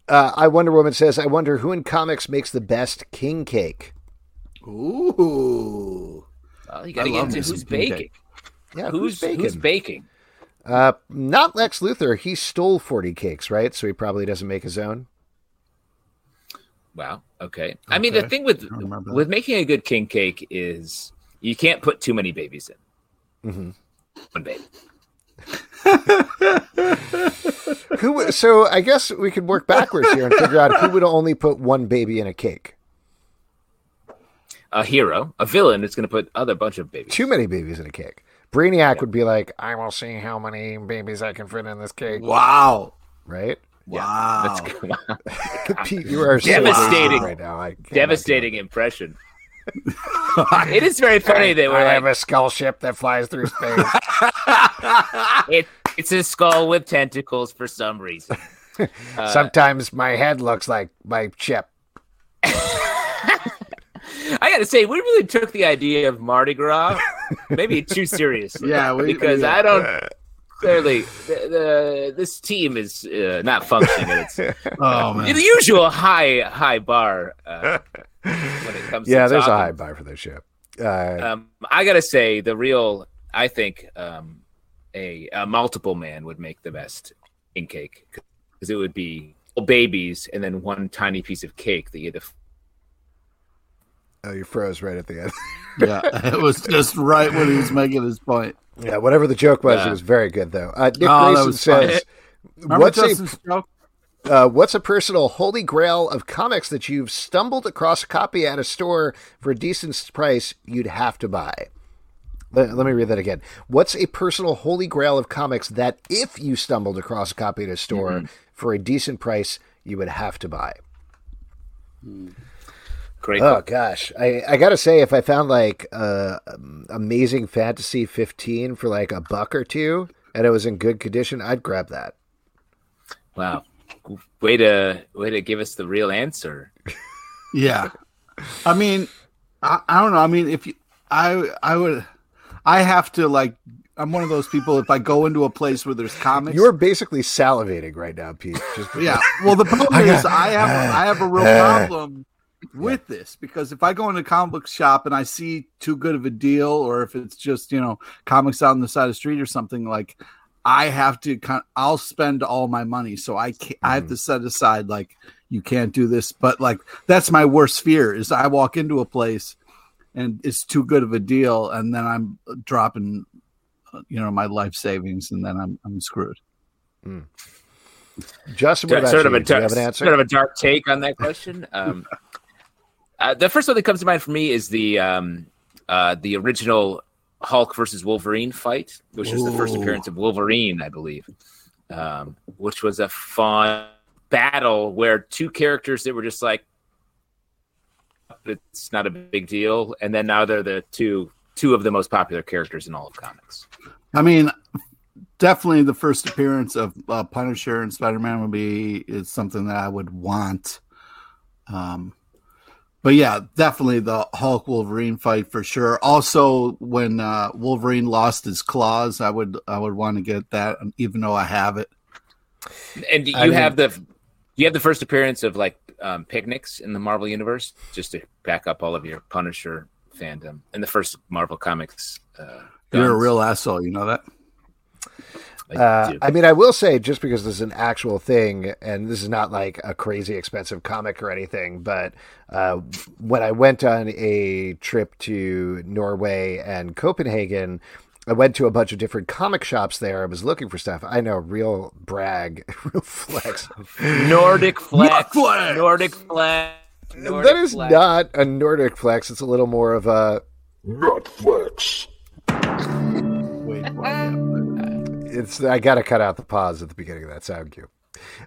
Uh, I Wonder Woman says, I wonder who in comics makes the best king cake. Ooh. Well, you got to get me into who's baking. cake. Yeah, Who's, who's baking? Uh, not Lex Luthor. He stole 40 cakes, right? So he probably doesn't make his own. Wow. Okay. I mean, the thing with I remember that. with making a good king cake is you can't put too many babies in. Mm-hmm. One baby. (laughs) Who? So I guess we could work backwards here and figure out who would only put one baby in a cake. A hero, a villain is going to put other bunch of babies. Too many babies in a cake. Brainiac would be like, "I will see how many babies I can fit in this cake." Wow. Right? Wow. That's good. (laughs) Pete, you are Devastating. lazy right now. I Devastating impression. (laughs) it is very funny do that we're I like, have a skull ship that flies through space. (laughs) it, it's a skull with tentacles for some reason. Uh, Sometimes my head looks like my ship. I got to say, we really took the idea of Mardi Gras maybe too seriously. Yeah, we- because yeah. I don't clearly the, the this team is uh, not functioning at its (laughs) Oh the usual high high bar uh, when it comes. Yeah, to there's a high bar for this ship. Uh, Um, I gotta say, the real, I think, um, a, a multiple man would make the best in cake because it would be babies and then one tiny piece of cake that you had to. oh, you froze right at the end. Yeah, it was just right when he was making his point. Yeah, whatever the joke was, it was very good though. Uh, Nick Oh, Grayson says, "What's a joke? Uh, what's a personal holy grail of comics that you've stumbled across a copy at a store for a decent price you'd have to buy? Let, let me read that again. What's a personal holy grail of comics that if you stumbled across a copy at a store for a decent price you would have to buy? Great. Oh gosh, I, I gotta say, if I found like uh, Amazing Fantasy 15 for like a buck or two and it was in good condition, I'd grab that. Wow. Way to way to give us the real answer. Yeah. I mean, I, I don't know. I mean, if you, I, I would, I have to like, I'm one of those people. If I go into a place where there's comics, You're basically salivating right now, Pete. Just yeah. Well, the problem is, I have, I have a real problem with this because if I go into a comic book shop and I see too good of a deal, or if it's just you know comics out on the side of the street or something like. I have to kind I'll spend all my money. So I can I have to set aside like you can't do this. But like that's my worst fear is I walk into a place and it's too good of a deal and then I'm dropping uh, you know my life savings and then I'm I'm screwed. Justin, what about sort of a dark, have an answer? sort of a dark take on that question. Um, uh, the first one that comes to mind for me is the um, uh, the original Hulk versus Wolverine fight, which was the first appearance of Wolverine, I believe, um, which was a fun battle where two characters that were just like it's not a big deal, and then now they're the two two of the most popular characters in all of comics. I mean, definitely the first appearance of uh, Punisher and Spider Man would be is something that I would want. Um, but yeah, definitely the Hulk Wolverine fight for sure. Also, when uh, Wolverine lost his claws, I would I would want to get that, even though I have it. And do you I mean- have the you have the first appearance of like um, picnics in the Marvel universe, just to back up all of your Punisher fandom in the first Marvel comics. Uh, You're a real asshole, you know that. I Uh. I mean, I will say, just because this is an actual thing, and this is not like a crazy expensive comic or anything, but uh, when I went on a trip to Norway and Copenhagen, I went to a bunch of different comic shops there. I was looking for stuff. I know, real brag, (laughs) real flex. Nordic flex, flex! Nordic flex. that Nordic is flex. not a Nordic flex. It's a little more of a. (laughs) Wait, for (laughs) it, It's. I got to cut out the pause at the beginning of that sound cue.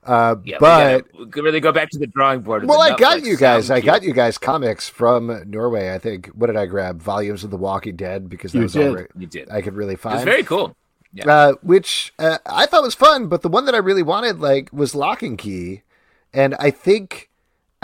Uh, Yeah, but we gotta really go back to the drawing board. Well, I got you guys. I cue. got you guys comics from Norway. I think. What did I grab? Volumes of The Walking Dead because that You was did. all right- You did. I could really It was find. very cool. Yeah. uh, which uh, I thought was fun, but the one that I really wanted like was Lock and Key, and I think.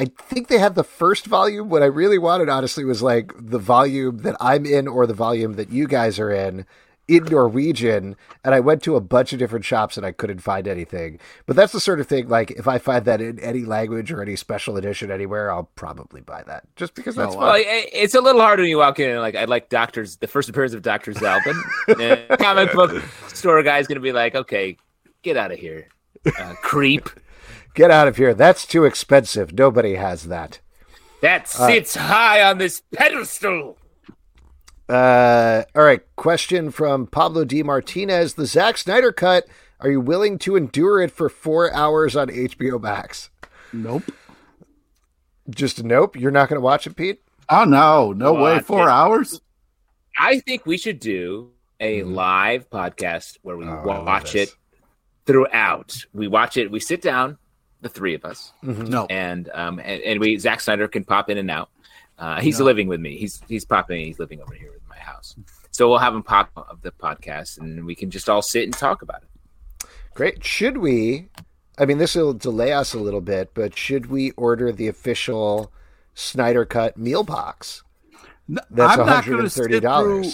I think they had the first volume. What I really wanted, honestly, was like the volume that I'm in or the volume that you guys are in in Norwegian. And I went to a bunch of different shops and I couldn't find anything. But that's the sort of thing, like, if I find that in any language or any special edition anywhere, I'll probably buy that just because that's Oh. Well, it- it's a little hard when you walk in and like I like Doctor's the first appearance of Doctor Zalben, (laughs) uh, comic book store guy's gonna be like, "Okay, get out of here, uh, creep." Get out of here. That's too expensive. Nobody has that. That sits uh, high on this pedestal. Uh, all right. Question from Pablo D. Martinez: The Zack Snyder cut. Are you willing to endure it for four hours on HBO Max? Nope. Just a nope. You're not going to watch it, Pete? Oh no, no way. Four hours. I think we should do a mm. live podcast where we oh, watch it throughout. We watch it. We sit down, the three of us. Mm-hmm. No, and um, and, and, we Zack Snyder can pop in and out. Uh, he's no. living with me. He's he's popping. He's living over here in my house. So we'll have him pop of the podcast, and we can just all sit and talk about it. Great. Should we? I mean, this will delay us a little bit, but should we order the official Snyder Cut meal box? That's I'm not going to sit through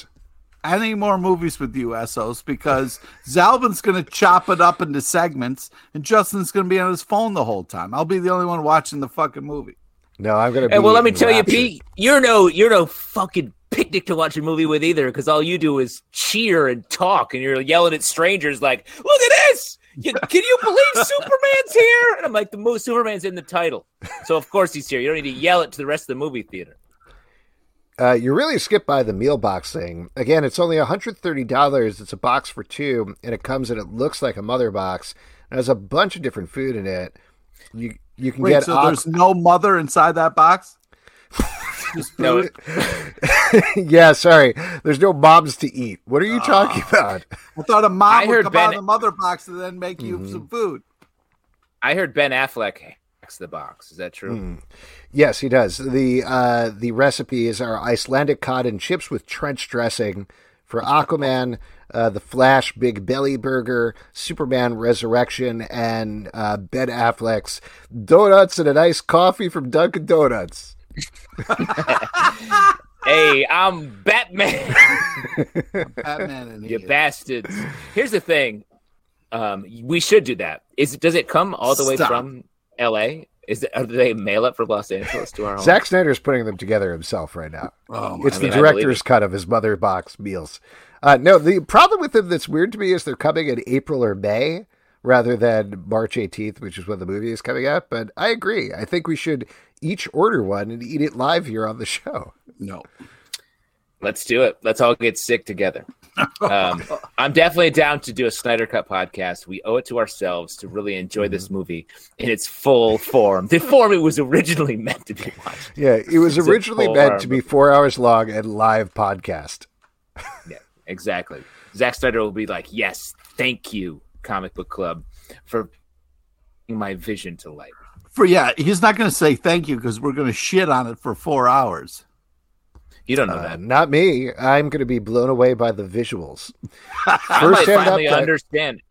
any more movies with you, Essos, because (laughs) Zalben's going to chop it up into segments, and Justin's going to be on his phone the whole time. I'll be the only one watching the fucking movie. No, I'm going to. Hey, well, let me tell you, Pete, you're no, you're no fucking picnic to watch a movie with either, because all you do is cheer and talk, and you're yelling at strangers like, "Look at this! You, can you believe Superman's here?" And I'm like, "The most Superman's in the title, so of course he's here. You don't need to yell it to the rest of the movie theater." Uh, you really skip by the meal box thing. Again, it's only $130. It's a box for two, and it comes and it looks like a mother box. It has a bunch of different food in it. You you can Wait, get. So there's no mother inside that box. (laughs) no. (laughs) yeah, sorry. There's no moms to eat. What are you uh, talking about? I thought a mom I would come ben... out of the mother box and then make you mm-hmm. some food. I heard Ben Affleck hacks the box. Is that true? Mm. Yes, he does. The uh, the recipes are Icelandic cod and chips with trench dressing for Aquaman, uh, the Flash Big Belly Burger, Superman Resurrection, and uh, Ben Affleck's donuts and a nice coffee from Dunkin' Donuts. (laughs) hey, I'm Batman. (laughs) Batman, you bastards. Here's the thing. Um, we should do that. Is does it come all the way from L.A. Is it, are they mail it for Los Angeles to our home? Zack Snyder's putting them together himself right now. Oh, it's I the mean, director's cut of his mother box meals. Uh, no, the problem with them that's weird to me is they're coming in April or May rather than March 18th, which is when the movie is coming out. But I agree. I think we should each order one and eat it live here on the show. No. Let's do it. Let's all get sick together. (laughs) Um, I'm definitely down to do a Snyder Cut podcast. We owe it to ourselves to really enjoy this mm-hmm. movie in its full form, the form it was originally (laughs) meant to be watched. Yeah, it was it's originally meant to be four hours long and live podcast. (laughs) yeah, exactly. Zack Snyder will be like, "Yes, thank you, Comic Book Club, for my vision to life." For yeah, he's not going to say thank you because we're going to shit on it for four hours. You don't know uh, that. Not me. I'm going to be blown away by the visuals. (laughs) (laughs) I might finally understand.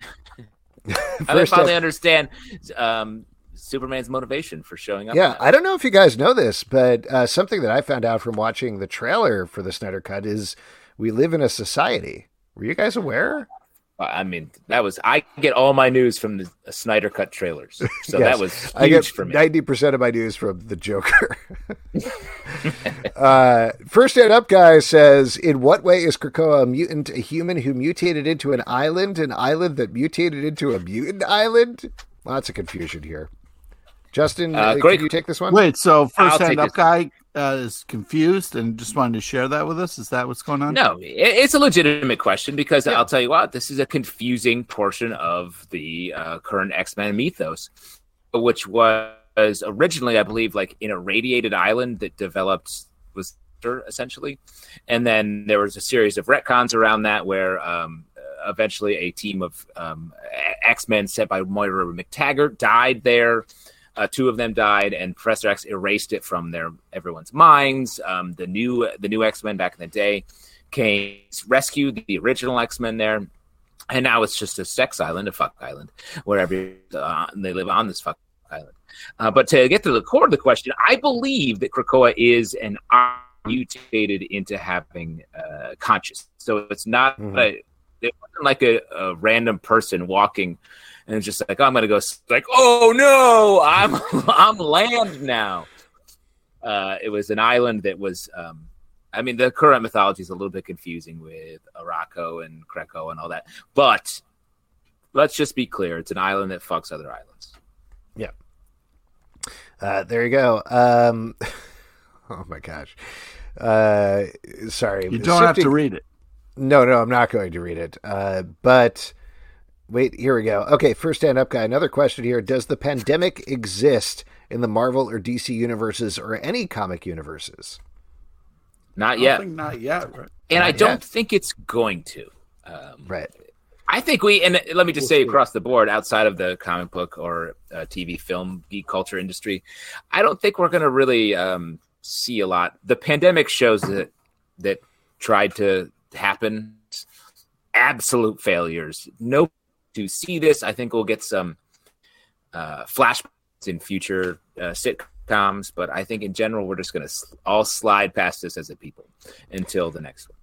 I might finally understand um, Superman's motivation for showing up. Yeah, I don't know if you guys know this, but uh, something that I found out from watching the trailer for the Snyder Cut is we live in a society. Were you guys aware? I mean, that was I get all my news from the Snyder Cut trailers, so yes, that was huge I get for me. Ninety percent of my news from the Joker. (laughs) uh, first stand up guy says, "In what way is Krakoa a mutant? A human who mutated into an island? An island that mutated into a mutant island? Lots of confusion here." Justin, uh, great. can you take this one? Wait, so 1st stand up guy uh, is confused and just wanted to share that with us. Is that what's going on? No, it's a legitimate question because yeah. I'll tell you what, this is a confusing portion of the uh, current X Men mythos, which was originally, I believe, like in a radiated island that developed was essentially, and then there was a series of retcons around that where. Um, eventually, a team of um, X Men sent by Moira MacTaggert died there. Uh, two of them died, and Professor X erased it from their everyone's minds. Um, the new the new X Men back in the day came rescued the original X Men there, and now it's just a sex island, a fuck island, wherever uh, they live on this fuck island. Uh, but to get to the core of the question, I believe that Krakoa is an mutated into having uh, conscious. So it's not mm-hmm. a, it wasn't like a, a random person walking and it's just like oh, I'm gonna go like oh no I'm (laughs) I'm land now. Uh, it was an island that was um, I mean, the current mythology is a little bit confusing with Arakko and Krakoa and all that, but let's just be clear: it's an island that fucks other islands. Yeah. Uh, there you go. Um, (laughs) oh my gosh. Uh, sorry. You don't have to read it. No, no, I'm not going to read it. Uh, but wait, here we go. Okay, first stand up guy. Another question here: Does the pandemic exist in the Marvel or DC universes or any comic universes? Not yet. Not yet. Right? And Not I don't yet. think it's going to. Um, Right. I think we, and let me just say across the board, outside of the comic book or uh, TV, film, geek culture industry, I don't think we're going to really um, see a lot. The pandemic shows (laughs) that that tried to happen, absolute failures. No, to see this, I think we'll get some uh, flashbacks in future uh, sitcoms, but I think in general we're just going to all slide past this as a people until the next one.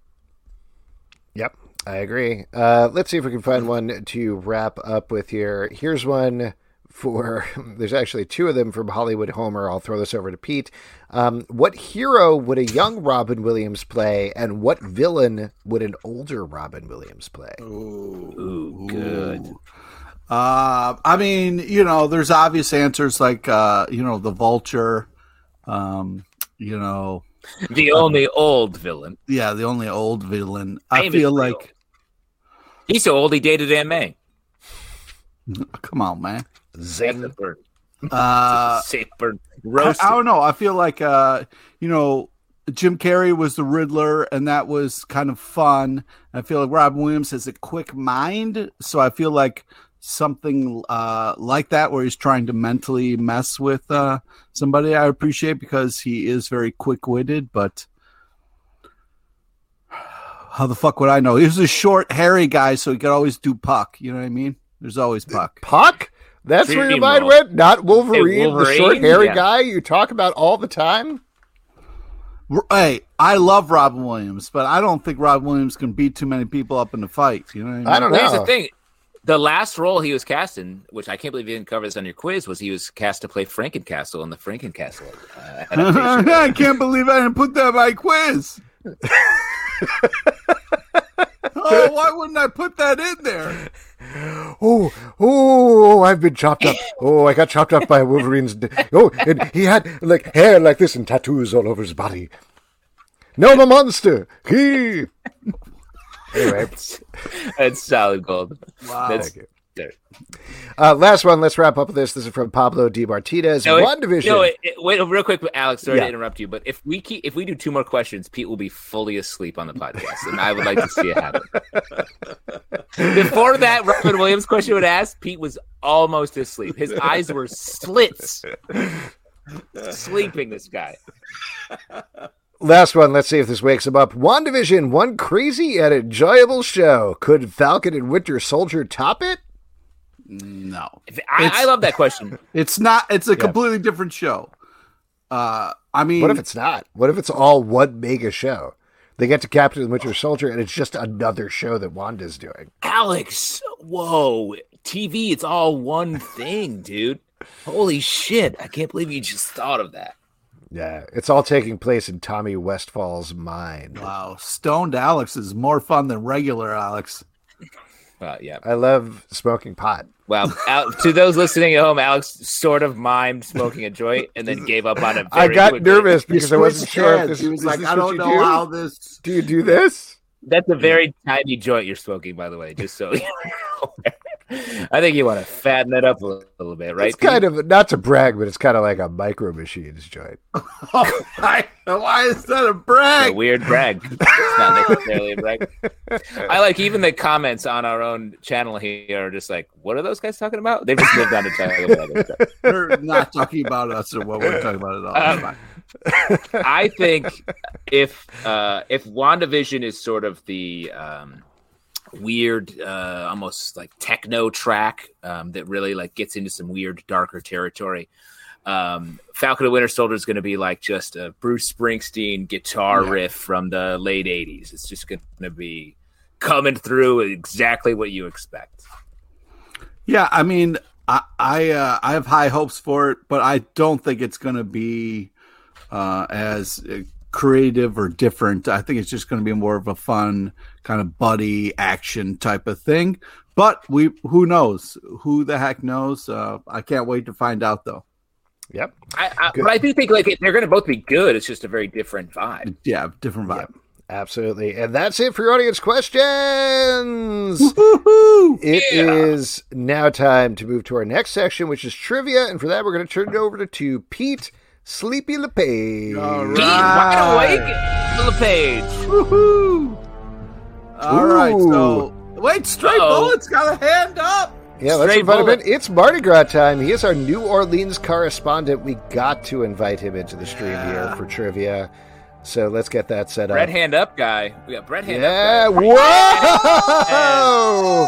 Yep, I agree. Uh, let's see if we can find one to wrap up with here. Here's one for. (laughs) There's actually two of them from Hollywood Homer. I'll throw this over to Pete. Um, what hero would a young Robin Williams play, and what villain would an older Robin Williams play? Ooh, good. Uh, I mean, you know, there's obvious answers like, uh, you know, the Vulture. Um, you know, The only old villain. yeah, the only old villain. I Amy feel Creel. like, He's so old he dated Aunt May. (laughs) come on, man. Zing. (laughs) Uh. I, I don't know. I feel like, uh, you know, Jim Carrey was the Riddler, and that was kind of fun. I feel like Robin Williams has a quick mind, so I feel like something uh, like that, where he's trying to mentally mess with uh, somebody, I appreciate because he is very quick witted. But how the fuck would I know? He was a short, hairy guy, so he could always do Puck. You know what I mean? There's always Puck. Puck? That's where your mind roll. went? Not Wolverine, the Wolverine? short, hairy Yeah. guy you talk about all the time? Hey, I love Robin Williams, but I don't think Robin Williams can beat too many people up in the fight. You know what I mean? I don't Well, here's the thing. The last role he was cast in, which I can't believe you didn't cover this on your quiz, was he was cast to play Frankencastle in the Frankencastle uh. (laughs) I can't believe I didn't put that in my quiz. (laughs) oh, why wouldn't I put that in there? (laughs) Oh, oh, I've been chopped up. Oh, I got chopped up by Wolverine's. d- Oh, and he had like hair like this and tattoos all over his body. No, I'm a monster. He. Anyway, (laughs) That's solid gold. Wow. That's Thank you. There. uh, last one. Let's wrap up with this. This is from Pablo Di Martinez. No, it- WandaVision. No, it, it- wait, real quick, Alex. Sorry Yeah. to interrupt you, but if we keep, if we do two more questions, Pete will be fully asleep on the podcast, and I would like to see it happen. (laughs) Before that, Robin Williams question would ask, Pete was almost asleep. His eyes were slits, sleeping. This guy. Last one. Let's see if this wakes him up. WandaVision. One crazy and enjoyable show. Could Falcon and Winter Soldier top it? No, If- I, I love that question. (laughs) it's not. It's a completely different show. Uh, I mean, What if it's not? What if it's all one mega show? They get to Captain and Winter Soldier, and it's just another show that Wanda's doing. Alex, whoa, TV, it's all one thing, dude. Holy shit! I can't believe you just thought of that. Yeah, it's all taking place in Tommy Westphall's mind. wow, stoned Alex is more fun than regular Alex. Uh, yeah. I love smoking pot. Well, (laughs) Al- to those listening at home, Alex sort of mimed smoking a joint and then gave up on it. I got quickly. nervous because I wasn't sure if this, He was like, this I don't know do? how this. Do you do this? That's a very tiny joint you're smoking, by the way. Just so (laughs) you're aware. I think you want to fatten it up a little, little bit, right? It's kind of not to brag, but it's kind of like a micro machines joint. (laughs) Oh, why, why is that a brag? It's a weird brag. It's not necessarily a brag. I like even the comments on our own channel here are just like, "What are those guys talking about?" They've just lived on to talk about other stuff. We're not talking about us or what we're talking about at all. Um. I think if uh, if WandaVision is sort of the um, weird, uh, almost like techno track um, that really like gets into some weird, darker territory. Um, Falcon and Winter Soldier is going to be like just a Bruce Springsteen guitar riff from the late '80s. It's just going to be coming through exactly what you expect. Yeah, I mean, I I, uh, I have high hopes for it, but I don't think it's going to be uh, as uh, creative or different. I think it's just going to be more of a fun kind of buddy action type of thing. But we, who knows? Who the heck knows? Uh, I can't wait to find out, though. Yep. I, I, but I do think like they're going to both be good. It's just a very different vibe. Yeah, different vibe. Yep. Absolutely. And that's it for your audience questions. It yeah. is now time to move to our next section, which is trivia. And for that, we're going to turn it over to, to Pete Sleepy LePage. All right. Pete, wide awake, LePage. Woohoo. All Ooh. right. So, wait, Straight Uh-oh. Bullet's got a hand up. Yeah, let's invite bullet. him in. It's Mardi Gras time. He is our New Orleans correspondent. We got to invite him into the stream yeah. here for trivia. So let's get that set Brett up. Brett hand up guy. We got Brett hand yeah. up. Whoa!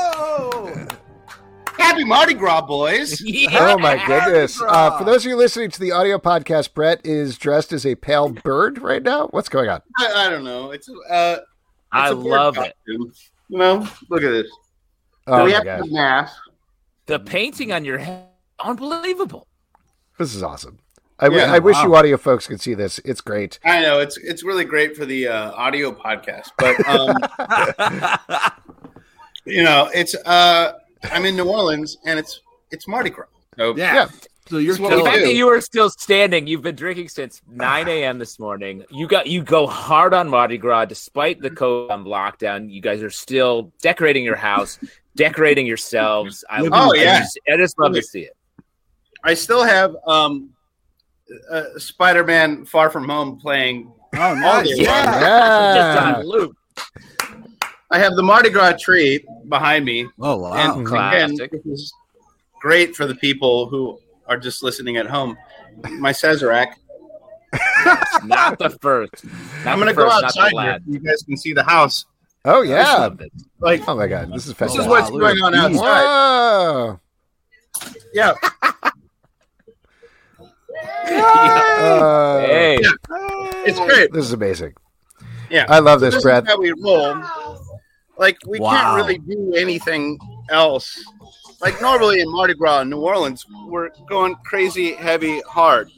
Happy Mardi Gras, boys. (laughs) Yeah. Oh, my goodness. Uh, for those of you listening to the audio podcast, Brett is dressed as a pale bird right now. What's going on? I, I don't know. It's, uh, it's I love it. You know, look at this. Oh, so we have the mask. The painting on your head, unbelievable. This is awesome. I, yeah, I wish you audio folks could see this. It's great. I know it's it's really great for the uh, audio podcast, but um, (laughs) you know, it's uh, I'm in New Orleans and it's it's Mardi Gras. So, yeah. yeah. So you're still, the fact that you are still standing. You've been drinking since (sighs) 9 a.m. this morning. You got you go hard on Mardi Gras despite the COVID on lockdown. You guys are still decorating your house, (laughs) decorating yourselves. I, oh yeah, I just, I just love to see it. I still have um, uh, Spider-Man: Far From Home playing. Oh, nice! Yeah, yeah. just on loop. I have the Mardi Gras tree behind me. Oh wow! And Classic. Again, this is great for the people who are just listening at home. My Sazerac. (laughs) not the first. Not I'm going to go outside here. So you guys can see the house. Oh yeah! Like, oh my god, this is fantastic. This is what's going on outside. Whoa. Yeah. Uh, hey. Yeah. It's great. This is amazing. Yeah. I love this, this Brett. how we roll. Like we wow. can't really do anything else. Like normally in Mardi Gras in New Orleans, we're going crazy, heavy, hard.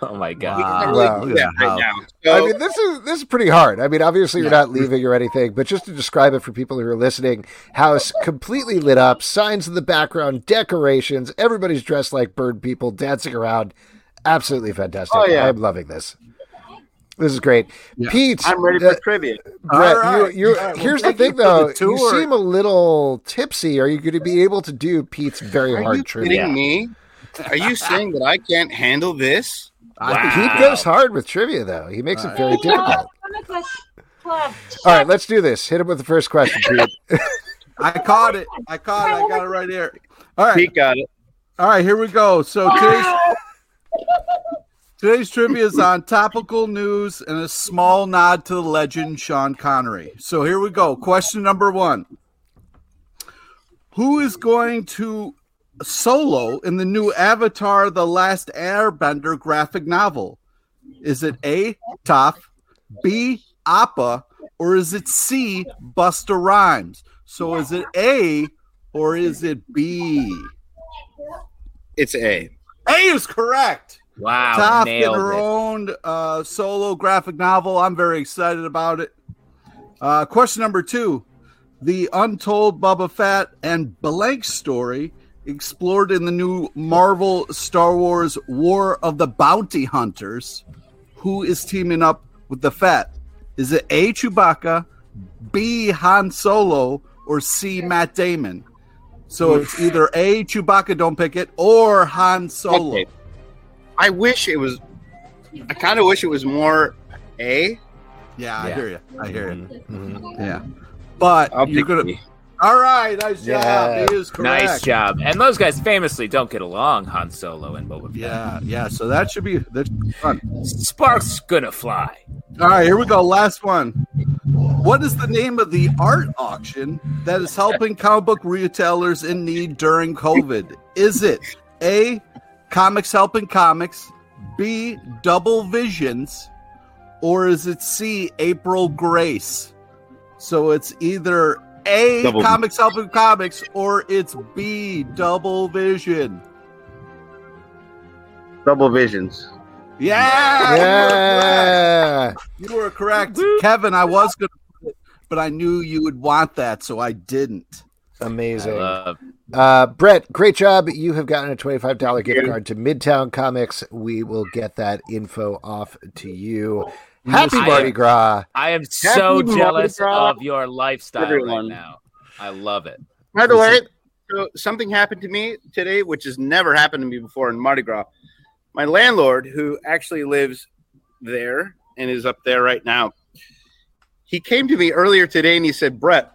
Oh my god! Really wow. yeah. right now. So, I mean, this is this is pretty hard. I mean, obviously you're yeah. not leaving or anything, but just to describe it for people who are listening, house completely lit up, signs in the background, decorations, everybody's dressed like bird people, dancing around. Absolutely fantastic. Oh, yeah. I'm loving this. This is great, yeah. Pete. I'm ready for uh, trivia. Brett, right. you, right. here's well, the thing, though. The you seem a little tipsy. Are you going to be able to do Pete's very Are hard you trivia? Kidding me? Are you saying that I can't handle this? Wow. Pete goes hard with trivia, though. He makes it very difficult. All right, let's do this. Hit him with the first question, Pete. (laughs) I caught it. I caught it. I got it right here. All right. Pete got it. All right, here we go. So today's (laughs) today's trivia is on topical news and a small nod to the legend Sean Connery. So here we go. Question number one. Who is going to solo in the new Avatar The Last Airbender graphic novel? Is it A, Toph, B, Appa, or is it C, Busta Rhymes? So is it A or is it B? It's A. A is correct. Wow. Toph in her it. own uh, solo graphic novel. I'm very excited about it. Uh, question number two The Untold Boba Fett and Blank story explored in the new Marvel Star Wars War of the Bounty Hunters. Who is teaming up with the Fett? Is it A. Chewbacca, B. Han Solo, or C. Matt Damon? So it's either A. Chewbacca, don't pick it, or Han Solo. Okay. I wish it was. I kind of wish it was more A. Yeah, I hear you. I hear you. Mm-hmm. Yeah, but I'll you're gonna. All right, nice yeah. job. Nice job. And those guys famously don't get along, Han Solo and Boba Fett. Yeah, yeah. So that should be that's fun. Sparks gonna fly. All right, here we go. Last one. What is the name of the art auction that is helping comic book retailers in need during COVID? Is it A, Comics Helping Comics, B, Double Visions, or is it C, April Grace? So it's either a double comics helping comics, or it's B double vision. Double visions. Yeah, Yeah. you were correct, you were correct. Kevin. I was gonna, put it, but I knew you would want that, so I didn't. Amazing. Love. Uh, Brett, great job. You have gotten a $25 gift card to Midtown Comics. We will get that info off to you. Happy I Mardi Gras. I am so Mardi jealous of your lifestyle everyone. right now. I love it. By the way, so something happened to me today, which has never happened to me before in Mardi Gras. My landlord, who actually lives there and is up there right now, he came to me earlier today and he said, Brett,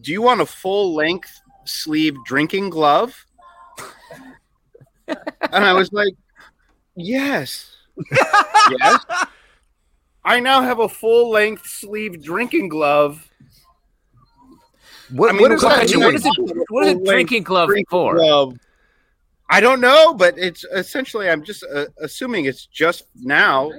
do you want a full length sleeve drinking glove? and I was like, yes. (laughs) yes. I now have a full length sleeve drinking glove. What, I mean, what does what that is mean? What is it? What is a Full-length drinking glove drinking for? glove. I don't know, but it's essentially I'm just uh, assuming it's just now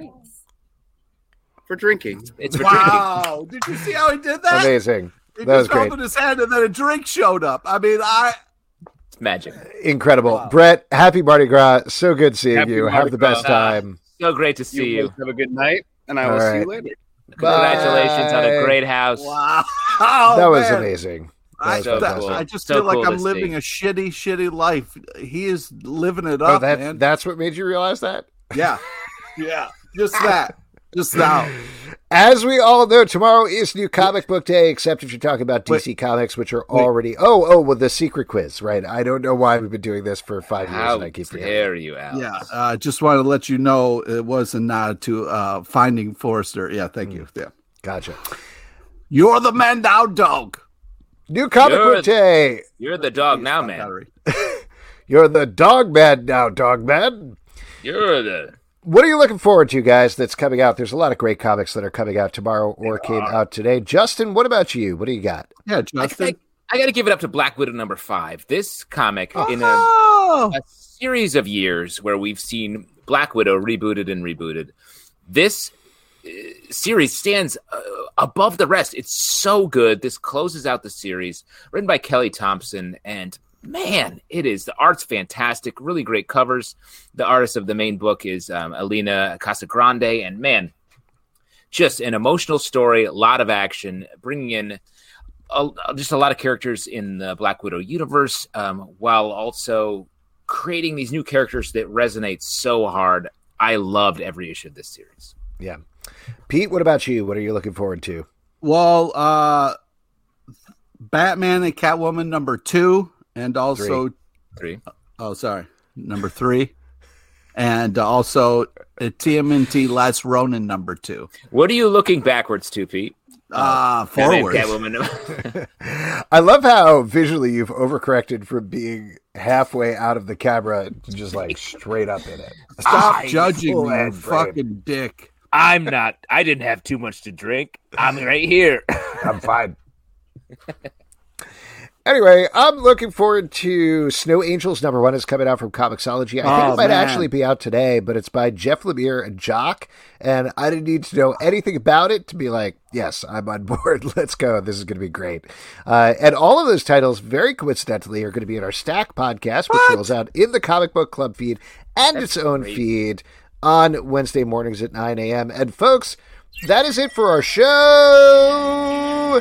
for drinking. It's for drinking. Wow! Did you see how he did that? Amazing. He That was just great. opened his hand and then a drink showed up. I mean, I It's magic. Incredible. Wow. Brett, happy Mardi Gras. So good seeing Happy you. Mardi Have the best Gras. time. So great to see you. both Have a good night, and I All will see you later. Congratulations on a great house. wow. (laughs) Oh, that was man. amazing. I, so that- cool. I just So feel like cool I'm living see. a shitty, shitty life. He is living it Oh, up, that, man. that's what made you realize that? yeah, yeah, just that, (laughs) just now. As we all know, tomorrow is new comic book day, except if you're talking about DC Comics, which are already. Oh, oh, well, the secret quiz, right? I don't know why we've been doing this for five years How and I keep forgetting. dare you, Alex? Yeah, uh, just wanted to let you know it was a nod to uh, Finding Forrester. Yeah, thank you. Yeah, Gotcha. you're the man now, dog. New comic You're- book day. You're the dog now, man. (laughs) You're the dog man now, dog man. You're the. What are you looking forward to, guys, that's coming out? There's a lot of great comics that are coming out tomorrow or came out today. Justin, what about you? What do you got? Yeah, I, Justin. I, got to give it up to Black Widow number five. This comic in a, oh, a series of years where we've seen Black Widow rebooted and rebooted. This uh, series stands uh, above the rest. It's so good. This closes out the series, written by Kelly Thompson, and man, it is the art's fantastic. Really great covers. The artist of the main book is um, Elena Casagrande, and man, just an emotional story. A lot of action, bringing in a, just a lot of characters in the Black Widow universe, um, while also creating these new characters that resonate so hard. I loved every issue of this series. Yeah. Pete, what about you? What are you looking forward to? well, uh, Batman and Catwoman number two, and also Three. oh, sorry, number three, and also uh, TMNT Last Ronin number two. What are you looking backwards to, Pete? Uh, Batman, forward. Catwoman. I love how visually you've overcorrected from being halfway out of the camera to just like straight up in it. Stop Ah, judging me, you head frame. fucking dick. I'm not. I didn't have too much to drink. I'm right here. I'm fine. (laughs) Anyway, I'm looking forward to Snow Angels number one is coming out from Comixology. I think Oh, it might man. actually be out today, but it's by Jeff Lemire and Jock, and I didn't need to know anything about it to be like, yes, I'm on (laughs) board. Let's go. This is going to be great. Uh, and all of those titles, very coincidentally, are going to be in our Stack podcast, which rolls out in the Comic Book Club feed and its own great. feed on Wednesday mornings at 9 a.m. And folks, that is it for our show.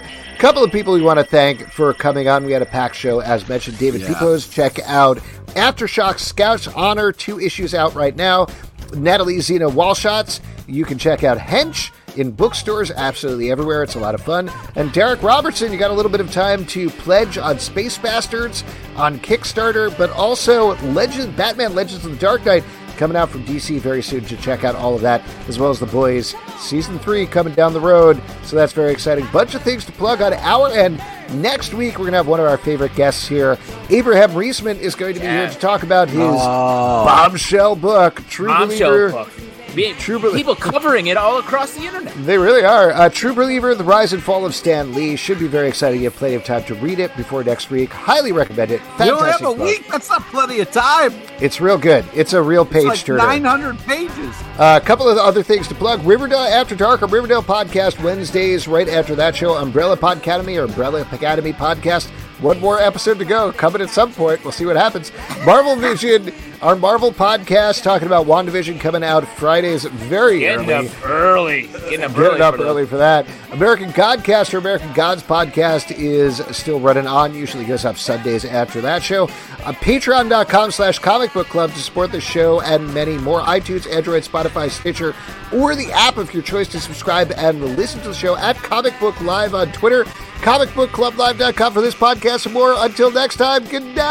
A Couple of people we want to thank for coming on. We had a packed show, as mentioned. David Yeah. Pepose, check out Aftershock Scouts Honor, two issues out right now. Natalie Zina Walschots, you can check out Hench in bookstores absolutely everywhere. It's a lot of fun. And Darick Robertson, you got a little bit of time to pledge on Space Bastards on Kickstarter, but also Legend Batman Legends of the Dark Knight coming out from DC very soon to check out all of that, as well as The Boys season three coming down the road. So that's very exciting. Bunch of things to plug on our end. Next week, we're going to have one of our favorite guests here. Abraham Riesman is going to be Yeah. here to talk about his Oh. bombshell book, True Bombshell Believer. book. Being, True Belie- people covering it all across the internet. They really are. Uh, True Believer, The Rise and Fall of Stan Lee should be very exciting. You have plenty of time to read it before next week. Highly recommend it. You don't have a book. week. That's not plenty of time. It's real good. It's a real page It's like turner. 900 pages. Uh, a couple of other things to plug. Riverdale After Dark, or Riverdale podcast Wednesdays right after that show. Umbrella Podcademy or Umbrella Academy podcast one more episode to go, coming at some point. We'll see what happens. Marvel Vision, our Marvel podcast, talking about WandaVision coming out Fridays very Getting early. up early. Getting up Getting early. up for early for that. American Godcast or American Gods podcast is still running on. Usually goes up Sundays after that show. Uh, Patreon.com slash comic book club to support the show and many more. iTunes, Android, Spotify, Stitcher, or the app of your choice to subscribe and listen to the show at Comic Book Live on Twitter. ComicBookClubLive.com for this podcast and more. Until next time, good night.